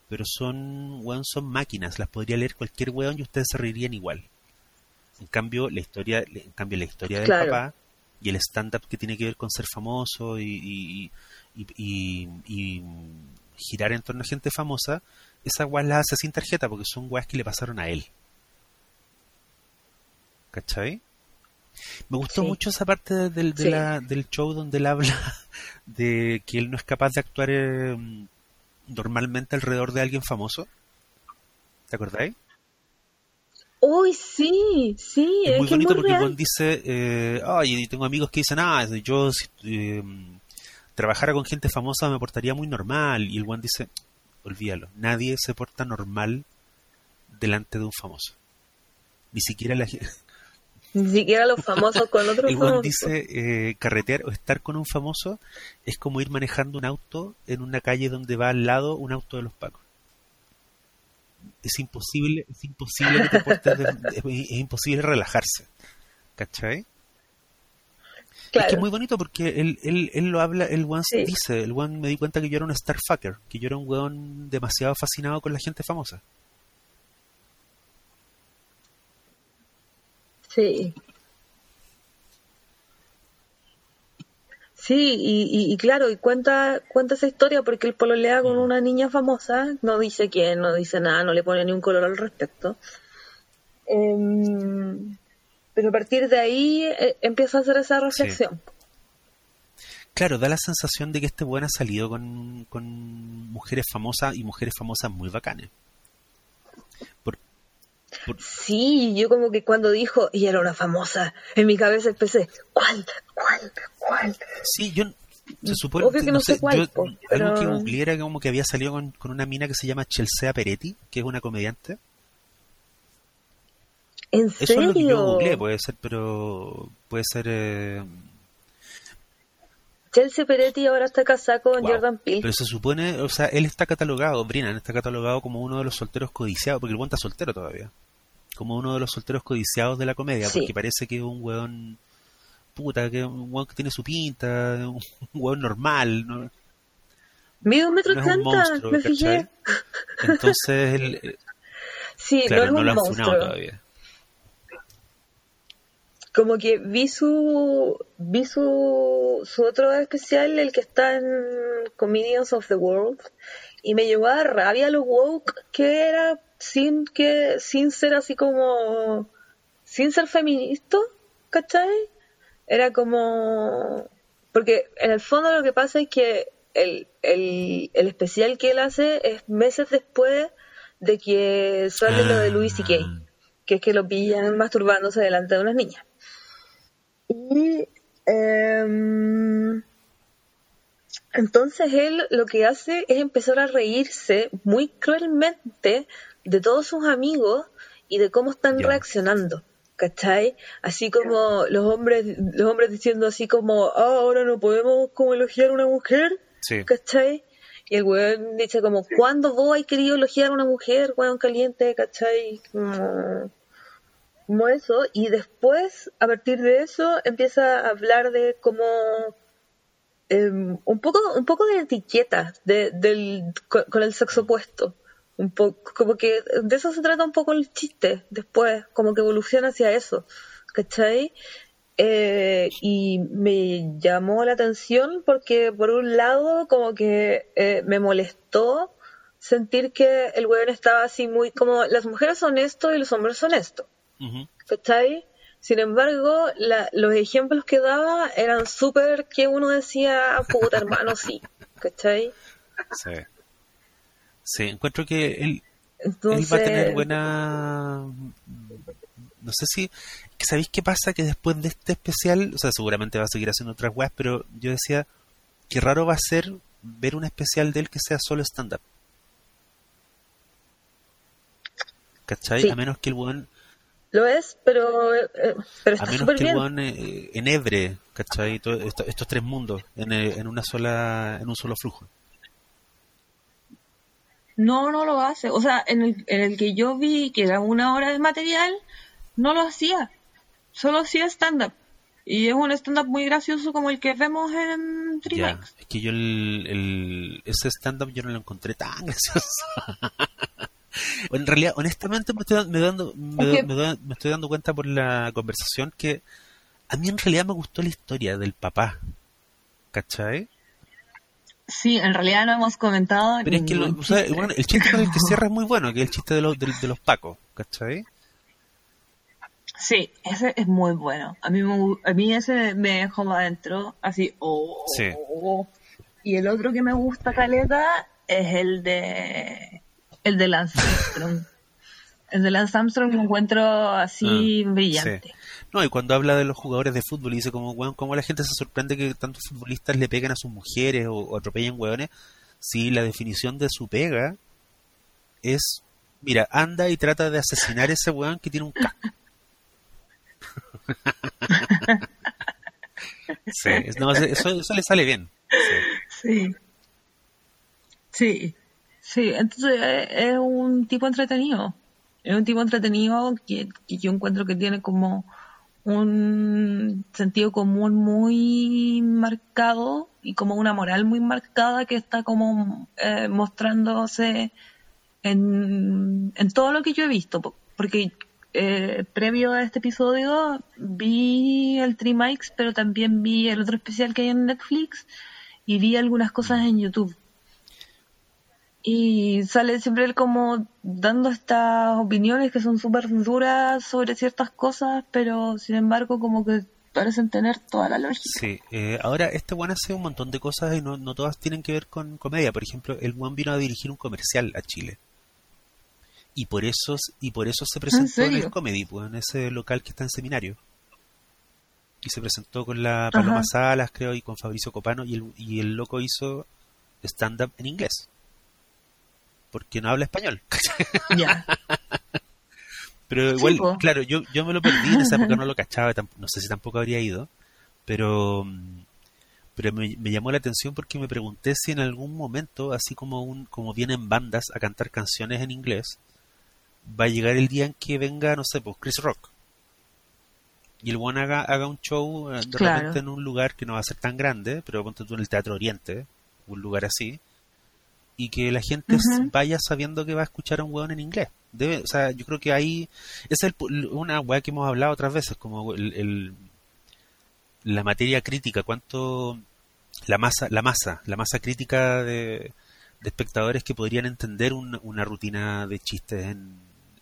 pero son weón son máquinas las podría leer cualquier weón y ustedes se reirían igual en cambio la historia en cambio la historia del Claro. papá y el stand-up que tiene que ver con ser famoso y, y, y, girar en torno a gente famosa, esas weas las hace sin tarjeta porque son weas que le pasaron a él. ¿Cachai? Me gustó Sí. mucho esa parte de- del, de Sí. la- del show donde él habla de que él no es capaz de actuar eh, normalmente alrededor de alguien famoso. ¿Te acordáis? Uy, sí, sí, es es, muy que es bonito muy porque real. Juan dice, eh, ay, tengo amigos que dicen, ah, yo si eh, trabajara con gente famosa me portaría muy normal. Y el Juan dice, olvídalo, nadie se porta normal delante de un famoso. Ni siquiera la gente. Ni siquiera los famosos con otros El Juan famosos. dice, eh, carretear o estar con un famoso es como ir manejando un auto en una calle donde va al lado un auto de los pacos. Es imposible, es imposible que te portes de- es, es imposible relajarse. ¿Cachai? Es Claro. que es muy bonito porque él, él, él lo habla, el one Sí. dice, el one me di cuenta que yo era un starfucker, que yo era un weón demasiado fascinado con la gente famosa. Sí. Sí, y, y, y claro, y cuenta, cuenta esa historia porque él pololea con una niña famosa, no dice quién, no dice nada, no le pone ni un color al respecto. Em, pero a partir de ahí eh, empieza a hacer esa reflexión. Claro, da la sensación de que este weón ha salido con, con mujeres famosas y mujeres famosas muy bacanes. Por- por- Sí, yo como que cuando dijo, y era una famosa, en mi cabeza empecé, ¿cuál? ¿Cuál? ¿Cuál? sí, yo se supone Obvio que no sé cuál, yo- algo que googleé era como que había salido con, con una mina que se llama Chelsea Peretti, que es una comediante. ¿En Eso es lo que yo serio? googleé, puede ser, pero puede ser eh, Chelsea Peretti ahora está casada con Wow. Jordan Peele. Pero se supone, o sea, él está catalogado, Brennan está catalogado como uno de los solteros codiciados, porque el buen está soltero todavía. Como uno de los solteros codiciados de la comedia, Sí. porque parece que es un weón puta, que es un weón que tiene su pinta, un weón normal, no, Mide un metro no me fijé. Entonces, él, Sí, claro, no lo han funado todavía. Como que vi su vi su, su otro especial, el que está en Comedians of the World, y me llevó a rabia lo woke que era sin que sin ser así como sin ser feminista, ¿cachai? Era como porque en el fondo lo que pasa es que el, el, el especial que él hace es meses después de que sale lo de Louis C.K., Ah. que es que lo pillan masturbándose delante de unas niñas. Y em, entonces él lo que hace es empezar a reírse muy cruelmente de todos sus amigos y de cómo están reaccionando. ¿Cachai? Así como los hombres, los hombres diciendo así como, "Ah, ahora no podemos como elogiar a una mujer, Sí. ¿cachai? Y el weón dice como, ¿cuándo vos hay querido elogiar a una mujer, weón caliente, ¿cachai? Como, como eso. Y después, a partir de eso, empieza a hablar de como em, un poco un poco de etiqueta de, del, con, con el sexo opuesto. Un poco, como que de eso se trata un poco el chiste después, como que evoluciona hacia eso, ¿cachai? Eh, y me llamó la atención porque por un lado como que eh, me molestó sentir que el weón estaba así muy como las mujeres son esto y los hombres son esto, Ujú. ¿cachai? Sin embargo, la- los ejemplos que daba eran súper que uno decía, puta hermano, sí, ¿cachai? Sí. Sí, encuentro que él, Entonces, él va a tener buena... No sé si... ¿Sabéis qué pasa? Que después de este especial, o sea, seguramente va a seguir haciendo otras weas, pero yo decía, qué raro va a ser ver un especial de él que sea solo stand-up. ¿Cachai? Sí. A menos que el weón, lo es, pero, eh, pero a está menos súper que bien. eh, enhebre, ¿cachai? Todo esto- estos tres mundos en, eh, en una sola, en un solo flujo. No, no lo hace. O sea, en el, en el que yo vi que era una hora de material, no lo hacía. Solo hacía stand-up. Y es un stand-up muy gracioso como el que vemos en Mics. es que yo el, el- ese stand-up yo no lo encontré tan gracioso. En realidad, honestamente me estoy, me dando, me, que- me da- me estoy dando cuenta por la conversación que a mí en realidad me gustó la historia del papá. ¿Cachai? Sí, en realidad no hemos comentado. Pero es que lo- ningún o sea, chiste. bueno, el chiste con el que cierra es muy bueno, que es el chiste de los, de, de los pacos. ¿Cachai? Sí, ese es muy bueno. A mí, me a mí ese me dejó más adentro, así, oh, Sí. oh. Y el otro que me gusta, Caleta, es el de el de Lance Armstrong. el de Lance Armstrong lo encuentro así Ah, brillante. sí. No, y cuando habla de los jugadores de fútbol y dice como, weón, cómo la gente se sorprende que tantos futbolistas le peguen a sus mujeres o, o atropellen hueones, si la definición de su pega es, mira, anda y trata de asesinar a ese weón que tiene un casco. sí, no, eso, eso le sale bien. Sí. Sí. Sí. Sí, entonces eh, es un tipo entretenido. Es un tipo entretenido que, yo encuentro que tiene como un sentido común muy marcado y como una moral muy marcada que está como eh, mostrándose en, todo lo que yo he visto. po- Porque eh, previo a este episodio vi el Three pero también vi el otro especial que hay en Netflix y vi algunas cosas en YouTube. Y sale siempre él como dando estas opiniones que son súper duras sobre ciertas cosas, pero sin embargo como que parecen tener toda la lógica. Sí, eh, ahora este one hace un montón de cosas y no, no todas tienen que ver con comedia. Por ejemplo, el one vino a dirigir un comercial a Chile. Y por eso, y por eso se presentó en, el? Comedy, pues, en ese local que está en seminario. Y se presentó con la Paloma Ajá. Salas, creo, y con Fabricio Copano, y el, y el loco hizo stand-up en inglés. Porque no habla español. Ya. Pero igual, claro, yo, yo me lo perdí en esa época, no lo cachaba, no sé si tampoco habría ido, pero, pero me, me llamó la atención porque me pregunté si en algún momento, así como un, como vienen bandas a cantar canciones en inglés, va a llegar el día en que venga, no sé, pues Chris Rock. Y el one haga, haga un show eh, de Claro. repente en un lugar que no va a ser tan grande, pero ponte tú en el Teatro Oriente, un lugar así, y que la gente vaya sabiendo que va a escuchar a un weón en inglés. Debe, o sea, yo creo que ahí esa es el una weá que hemos hablado otras veces, como el, el- la materia crítica, cuánto la masa, la masa, la masa crítica de, de espectadores que podrían entender una, una rutina de chistes en,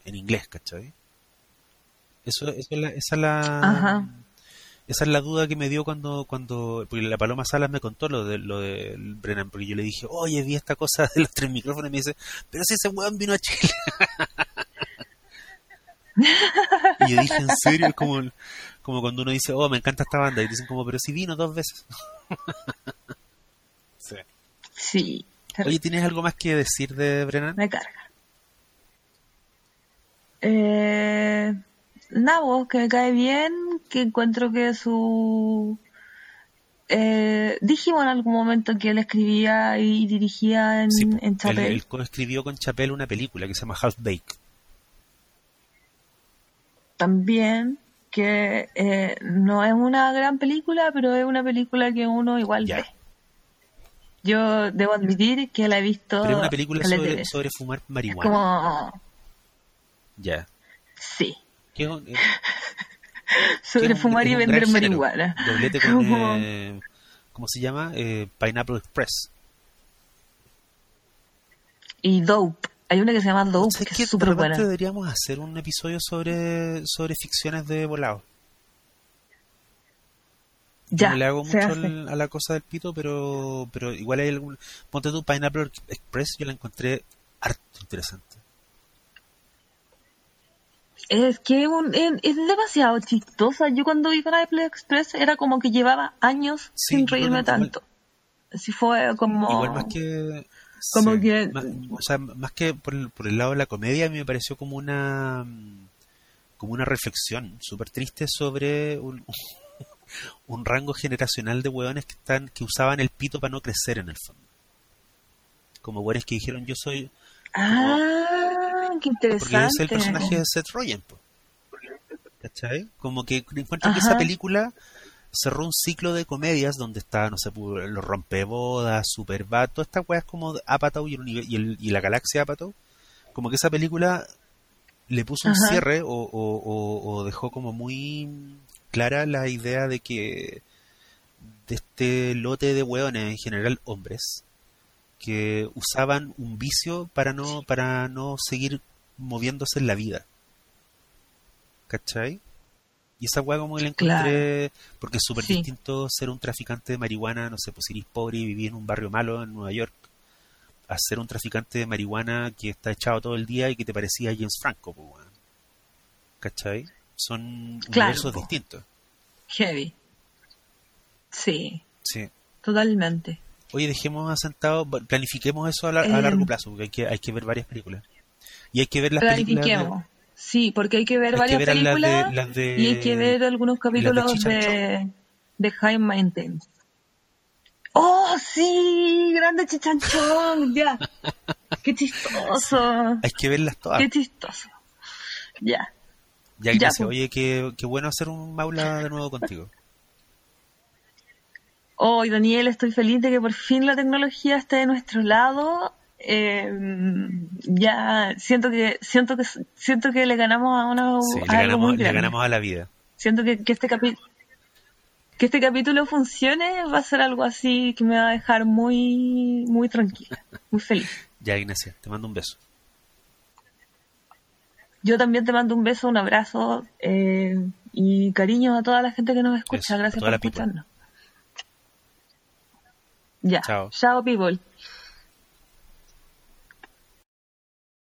en inglés, ¿cachai? Eso, eso es la, esa es la Ajá. Esa es la duda que me dio cuando, cuando, porque la Paloma Salas me contó lo de lo de Brennan, porque yo le dije, oye, vi esta cosa de los tres micrófonos, y me dice, pero si ese weón vino a Chile. y yo dije, en serio, es como, como cuando uno dice, oh, me encanta esta banda, y dicen como, pero si vino dos veces. sí. Sí. Oye, ¿tienes algo más que decir de Brennan? Me carga. Eh, nada, vos, que me cae bien, que encuentro que su... Eh, dijimos en algún momento que él escribía y dirigía en, Sí, en él, Chapel. él escribió con Chapel una película que se llama Half Bake. También que eh, no es una gran película, pero es una película que uno igual Ya. ve. Yo debo admitir que la he visto. Pero es una película sobre, fumar Es marihuana. como. Ya. Sí. Que es un- eh, Sobre que es fumar y un vender marihuana. Doblete con, Como- eh, ¿cómo se llama? Eh, Pineapple Express. Y Dope. Hay una que se llama Dope, ¿Sabes que qué? es súper buena. deberíamos hacer un episodio sobre, sobre ficciones de volado. Ya, no le hago mucho a la cosa del pito, pero, pero igual hay algún... Ponte tú Pineapple Express, yo la encontré harto interesante. Es que un- es, es demasiado chistosa. Yo cuando vi Pineapple Express era como que llevaba años Sí, sin reírme tanto. Así fue como... Igual más que... como sí, que- Más, o sea, más que por el, por el lado de la comedia, a mí me pareció como una... como una reflexión súper triste sobre un, un rango generacional de hueones que están que usaban el pito para no crecer en el fondo. Como hueones que dijeron yo soy... Ah, qué Porque interesante. es el personaje de Seth Rogen. ¿Cachai? Como que encuentro que esa película cerró un ciclo de comedias donde está, no sé, pu- los rompebodas, Superbad, todas estas weas como Apatow y, el, y, el- y la galaxia Apatow. Como que esa película le puso un cierre o, o- o- o dejó como muy clara la idea de que de este lote de hueones, en general hombres, que usaban un vicio para no, para no seguir moviéndose en la vida. ¿Cachai? Y esa hueá como que la encontré, porque es súper Sí. distinto ser un traficante de marihuana, no sé, pues si eres pobre y vivís en un barrio malo en Nueva York, a ser un traficante de marihuana que está echado todo el día y que te parecía James Franco, pues. ¿cachai? Son Claro, universos po. distintos. Heavy. Sí, Sí. totalmente. Oye, dejemos asentado, planifiquemos eso a, la- a Eh, largo plazo, porque hay que, hay que ver varias películas. Y hay que ver las películas. de- Planifiquemos. Sí, porque hay que ver Hay que varias ver a las de- películas las de- y hay que ver algunos capítulos de, de High Maintenance. ¡Oh, sí! ¡Grande chichanchón! Ya. ¡Qué chistoso! Hay que verlas todas. ¡Qué chistoso! Ya. Ya, Ya, Ignacio, pues. oye, qué, qué bueno hacer un maula de nuevo contigo. Hoy, Daniel, estoy feliz de que por fin la tecnología esté de nuestro lado. Eh, ya siento que siento que siento que le ganamos a una Sí, a le, algo ganamos, muy le ganamos a la vida. Siento que, que este capítulo que este capítulo funcione va a ser algo así que me va a dejar muy muy tranquila, muy feliz. Ya, Ignacio, te mando un beso. Yo también te mando un beso, un abrazo eh, y cariño a toda la gente que nos escucha. Eso, Gracias por escucharnos. Ya. Chao. Chao, people.